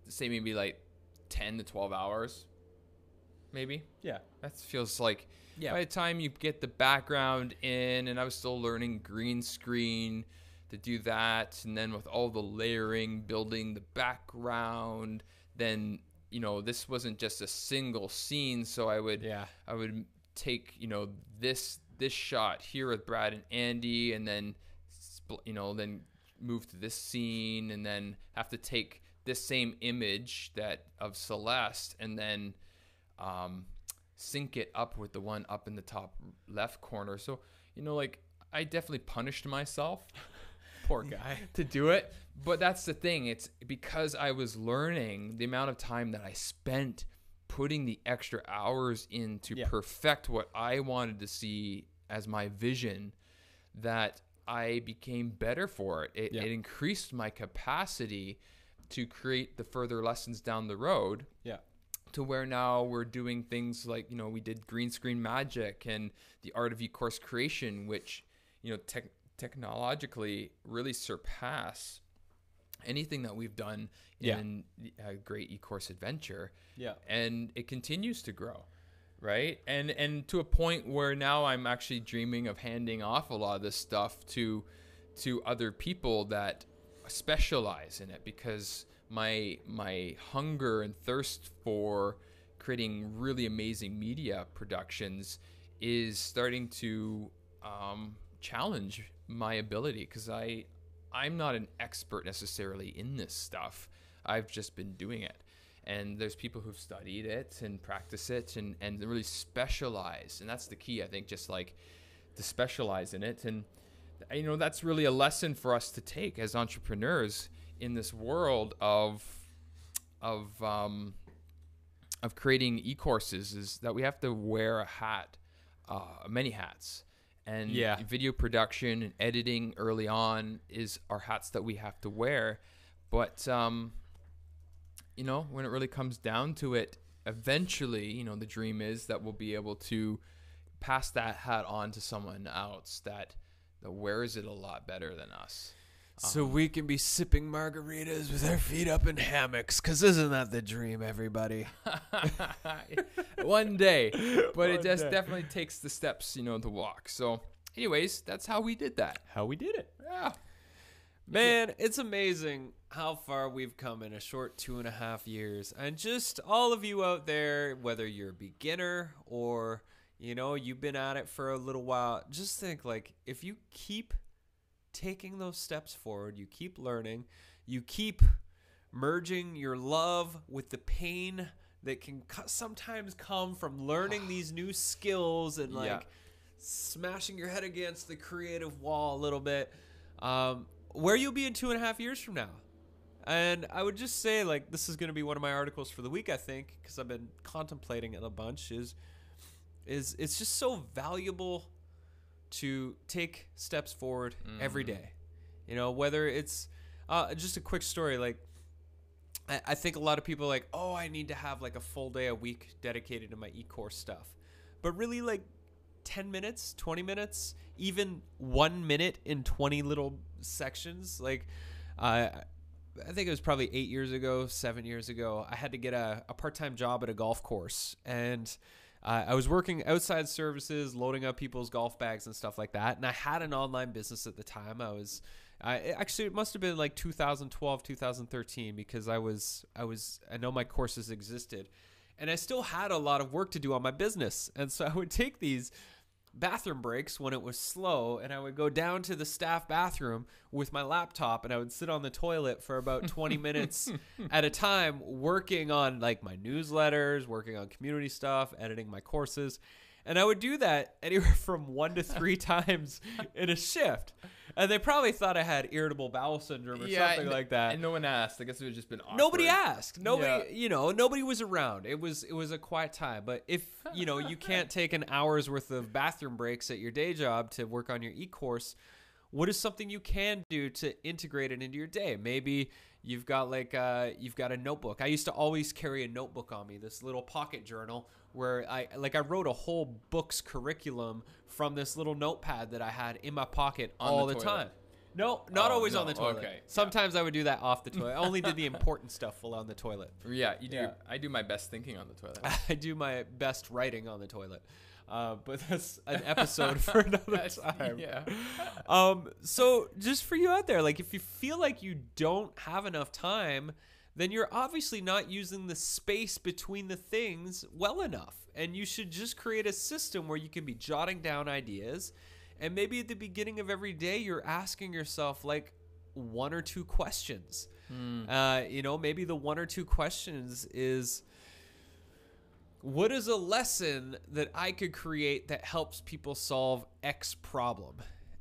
say maybe like 10 to 12 hours, maybe. Yeah. That feels like Yeah. by the time you get the background in, and I was still learning green screen to do that, and then with all the layering, building the background, then you know this wasn't just a single scene, so I would Yeah. I would take you know this this shot here with Brad and Andy, and then you know then move to this scene, and then have to take this same image that of Celeste, and then um, sync it up with the one up in the top left corner. So you know, like I definitely punished myself Poor guy. to do it. But that's the thing. It's because I was learning the amount of time that I spent putting the extra hours in to Yeah. perfect what I wanted to see as my vision that I became better for it. It, Yeah. it increased my capacity to create the further lessons down the road Yeah. to where now we're doing things like you know we did green screen magic and the art of e-course creation which you know tech technologically really surpass anything that we've done Yeah. in a uh, great e-course adventure Yeah. and it continues to grow right and and to a point where now i'm actually dreaming of handing off a lot of this stuff to to other people that specialize in it because my my hunger and thirst for creating really amazing media productions is starting to um, challenge my ability because I I'm not an expert necessarily in this stuff. I've just been doing it. And there's people who've studied it and practice it and, and really specialize. And that's the key, I think, just like to specialize in it. And, you know, that's really a lesson for us to take as entrepreneurs in this world of, of, um, of creating e-courses is that we have to wear a hat, uh, many hats. And Yeah. video production and editing early on is our hats that we have to wear. But um, you know, when it really comes down to it, eventually, you know, the dream is that we'll be able to pass that hat on to someone else that that wears it a lot better than us. So um, we can be sipping margaritas with our feet up in hammocks, cause isn't that the dream, everybody? One day, but it just day. definitely takes the steps, you know, to walk. So, anyways, that's how we did that. How we did it. Yeah. Man, it's amazing how far we've come in a short two and a half years. And just all of you out there, whether you're a beginner or, you know, you've been at it for a little while, just think like if you keep taking those steps forward, you keep learning, you keep merging your love with the pain that can sometimes come from learning these new skills and like Yeah. smashing your head against the creative wall a little bit um, where you'll be in two and a half years from now. And i would just say like this is going to be one of my articles for the week i think because i've been contemplating it a bunch is is it's just so valuable to take steps forward every day. You know whether it's uh, just a quick story like I, I think a lot of people are like oh i need to have like a full day a week dedicated to my e-course stuff. But really like 10 minutes 20 minutes even one minute in 20 little sections like uh, i think it was probably eight years ago seven years ago i had to get a, a part-time job at a golf course. And uh, i was working outside services loading up people's golf bags and stuff like that. And i had an online business at the time. I was I actually it must have been like 2012 2013 because i was i was i know my courses existed. And I still had a lot of work to do on my business. And so I would take these bathroom breaks when it was slow and I would go down to the staff bathroom with my laptop and I would sit on the toilet for about 20 minutes at a time working on like my newsletters, working on community stuff, editing my courses. And I would do that anywhere from 1 to 3 times in a shift. And they probably thought I had irritable bowel syndrome or something and- like that And no one asked. I guess it would just been awkward. nobody asked nobody Yeah. you know nobody was around it was it was a quiet time but if you know you can't take an hour's worth of bathroom breaks at your day job to work on your e-course what is something you can do to integrate it into your day maybe you've got like uh, you've got a notebook i used to always carry a notebook on me this little pocket journal where i like i wrote a whole book's curriculum from this little notepad that i had in my pocket On all the the, time no not Oh, always on the toilet okay, yeah. sometimes i would do that off the toilet i only did the important stuff while on the toilet Yeah, you do. Yeah. I do my best thinking on the toilet. I do my best writing on the toilet. Uh, but that's an episode for another time. yeah. Um, so just for you out there, like if you feel like you don't have enough time, then you're obviously not using the space between the things well enough. And you should just create a system where you can be jotting down ideas. And maybe at the beginning of every day, you're asking yourself like one or two questions. Uh, you know, maybe the one or two questions is what is a lesson that I could create that helps people solve X problem?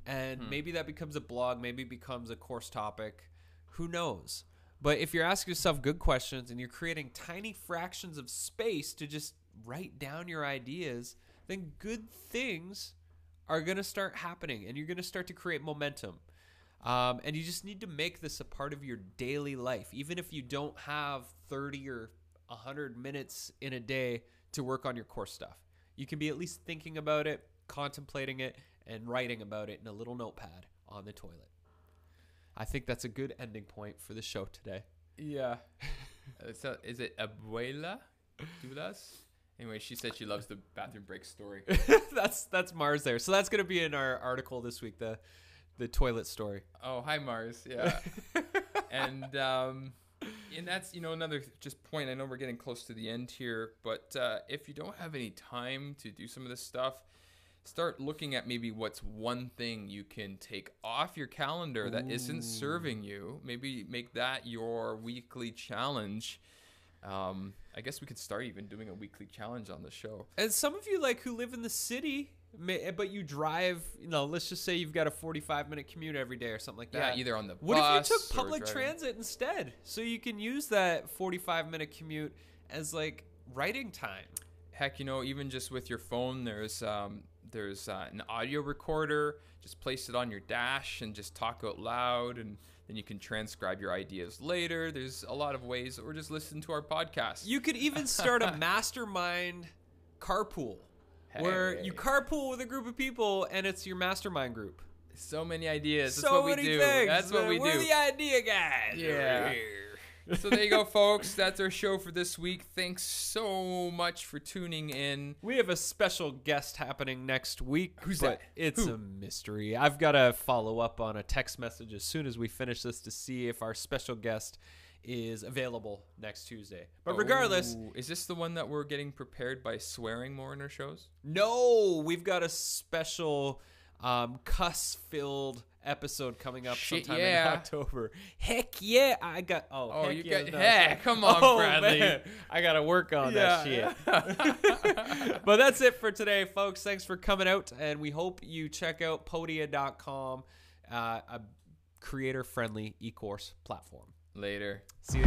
And maybe that becomes a blog, maybe it becomes a course topic. Who knows? But if you're asking yourself good questions and you're creating tiny fractions of space to just write down your ideas, then good things are going to start happening and you're going to start to create momentum. Um, and you just need to make this a part of your daily life, even if you don't have 30 or 100 minutes in a day to work on your course stuff. You can be at least thinking about it, contemplating it, and writing about it in a little notepad on the toilet. I think that's a good ending point for the show today. Yeah. Uh, so is it Abuela Dulas? Anyway, she said she loves the bathroom break story. that's that's Mars there. So that's going to be in our article this week, the the toilet story. Oh, hi Mars. Yeah. and um and that's you know another just point. I know we're getting close to the end here, but uh, if you don't have any time to do some of this stuff, start looking at maybe what's one thing you can take off your calendar that not serving you. Maybe make that your weekly challenge. Um, I guess we could start even doing a weekly challenge on the show. And some of you like who live in the city, may, but you drive. You know, let's just say you've got a forty-five minute commute every day or something like that. Yeah, either on the What bus if you took public transit instead, so you can use that forty-five minute commute as like writing time? heck you know even just with your phone there's um, there's uh, an audio recorder just place it on your dash and just talk out loud and then you can transcribe your ideas later there's a lot of ways or just listen to our podcast You could even start a mastermind carpool, where you carpool with a group of people, and it's your mastermind group. So many ideas. That's so what we many do. things. That's what we We're do. the idea guys. Yeah. So there you go, folks. That's our show for this week. Thanks so much for tuning in. We have a special guest happening next week. Who's but that? It's Who? a mystery. I've got to follow up on a text message as soon as we finish this to see if our special guest is available next Tuesday. But oh, regardless, Oh, is this the one that we're getting prepared by swearing more in our shows? no, we've got a special um, cuss-filled episode coming up Shit, sometime yeah. in October. Heck yeah, I got. Oh, Oh, heck you yeah, got- no, yeah, come on, Oh, Bradley. man, I got to work on that shit. yeah. but that's it for today, folks. Thanks for coming out, and we hope you check out podia.com, uh, a creator friendly e course platform. Later. See ya.